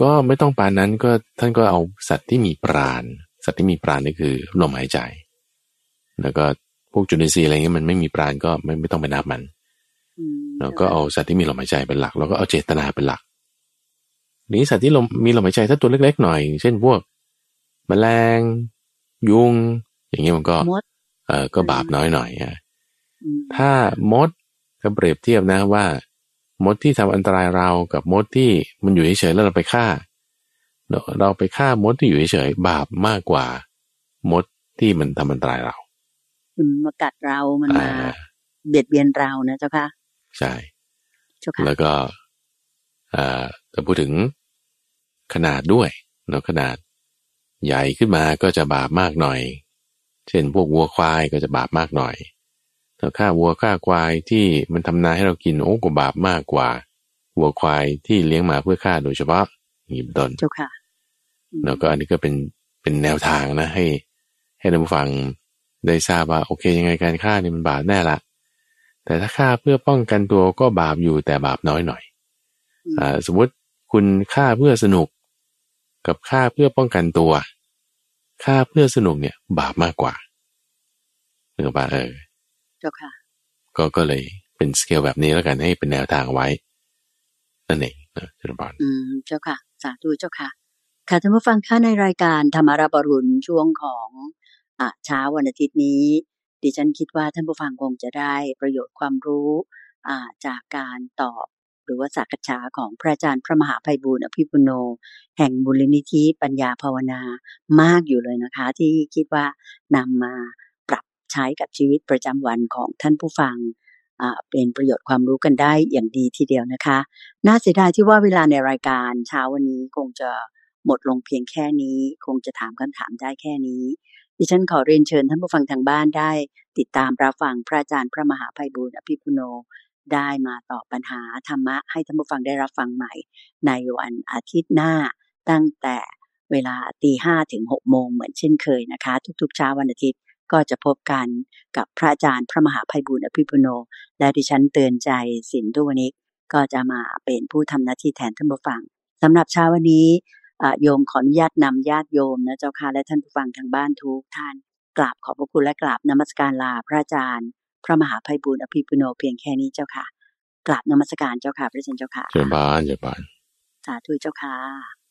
ก็ไม่ต้องปานนั้นก็ท่านก็เอาสัตว์ที่มีปราณ สัตว์ที่มีปราณนี่คือลมหายใจ แล้วก็พวกจุลินทรีย์อะไรเงี้ยมันไม่มีปราณก็ไม่ไม่ต้องไปนับมันอืมแล้วก็เอาสัตว์ที่มีลมหายใจเป็นหลัก แล้วก็เอาเจตนาเป็นหลักนี้สัตว์ที่ลมมีลมหายใจถ้าตัวเล็กๆหน่อย เช่นพวกแมลง ยุง อย่างเงี้ยมันก็มดเออก็บาปน้อยหน่อยอะอืมถ้ามดก็เปรียบเทียบนะว่า มดที่ทำอันตรายเรากับมดที่มันอยู่เฉยๆแล้วเราไปฆ่า เราเราไปฆ่ามดที่อยู่เฉยๆบาปมากกว่า มดที่มันทำอันตรายเรา มันมากัดเรามันอ่ามาเบียดเบียนเรานะเจ้าค่ะ ใช่เจ้าค่ะแล้วก็เอ่อจะพูดถึงขนาดด้วยเนาะขนาดใหญ่ขึ้นมาก็จะบาปมากหน่อย เช่นพวกวัวควายก็จะบาปมากหน่อย ถ้าฆ่าวัวฆ่าควายที่มันทำนาให้เรากินโอ้ก็บาปมากกว่า วัวควายที่เลี้ยงมาเพื่อฆ่าโดยเฉพาะอย่างนี้เป็นต้นเจ้าค่ะอืมแล้วก็อันนี้ก็เป็นเป็นแนวทางนะให้ ให้ท่านผู้ฟังได้ทราบว่าโอเคยังไงการฆ่านี่มันบาปแน่ละแต่ถ้าฆ่าเพื่อป้องกันตัวก็บาปอยู่แต่บาปน้อยหน่อยอ่าสมมติคุณฆ่าเพื่อสนุก กับฆ่าเพื่อป้องกันตัวฆ่าเพื่อสนุกเนี่ยบาปมากกว่าหรือเปล่าเออเจ้าค่ะ ก็ก็เลยเป็นสเกลแบบนี้แล้วกันให้เป็นแนวทางไว้ นั่นเองนะจุลบอลอืมเจ้าค่ะ สาธุเจ้าค่ะ ค่ะท่านผู้ฟังค่ะในรายการธรรมาราบรุณช่วงของอะเช้าวันอาทิตย์นี้ ดิฉันคิดว่าท่านผู้ฟังคงจะได้ประโยชน์ความรู้อ่าจากการตอบหรือว่าสักษาของพระอาจารย์พระมหาภัยบูร์อภิปุโน แห่งมูลนิธิปัญญาภาวนามากอยู่เลยนะคะ ที่คิดว่านำมาปรับ ใช้กับชีวิตประจำวันของท่านผู้ฟังเป็นประโยชน์ความรู้กันได้อย่างดีทีเดียวนะคะ น่าเสียดายที่ว่าเวลาในรายการเช้าวันนี้คงจะหมดลงเพียงแค่นี้ คงจะถามคำถามได้แค่นี้ ดิฉันขอเรียนเชิญท่านผู้ฟังทางบ้านได้ ติดตามรับฟังพระอาจารย์พระมหาภัยบูร์อภิปุโน ได้มาตอบปัญหาธรรมะให้ท่านผู้ฟังได้รับฟังใหม่ ในวันอาทิตย์หน้าตั้งแต่เวลาตีห้าถึงหกโมงเหมือนเช่นเคยนะคะ ทุกๆเช้าวันอาทิตย์ ก็จะพบกันกับพระอาจารย์พระมหาภัยบูร์อภิปุโน และดิฉันเตือนใจสินทุวนิกก็จะมาเป็นผู้ทำหน้าที่แทนท่านผู้ฟังสำหรับเช้าวันนี้อะโยมขออนุญาตนำญาติโยมนะเจ้าค่ะและท่านผู้ฟังทางบ้านทุกท่านกราบขอบพระคุณและกราบนมัสการลาพระอาจารย์ พระมหาภัยบูร์อภิปุโนเพียงแค่นี้เจ้าค่ะกราบนมัสการเจ้าค่ะพระอาจารย์เจ้าค่ะเจ้าบ้านเจ้าบ้านสาธุเจ้าค่ะ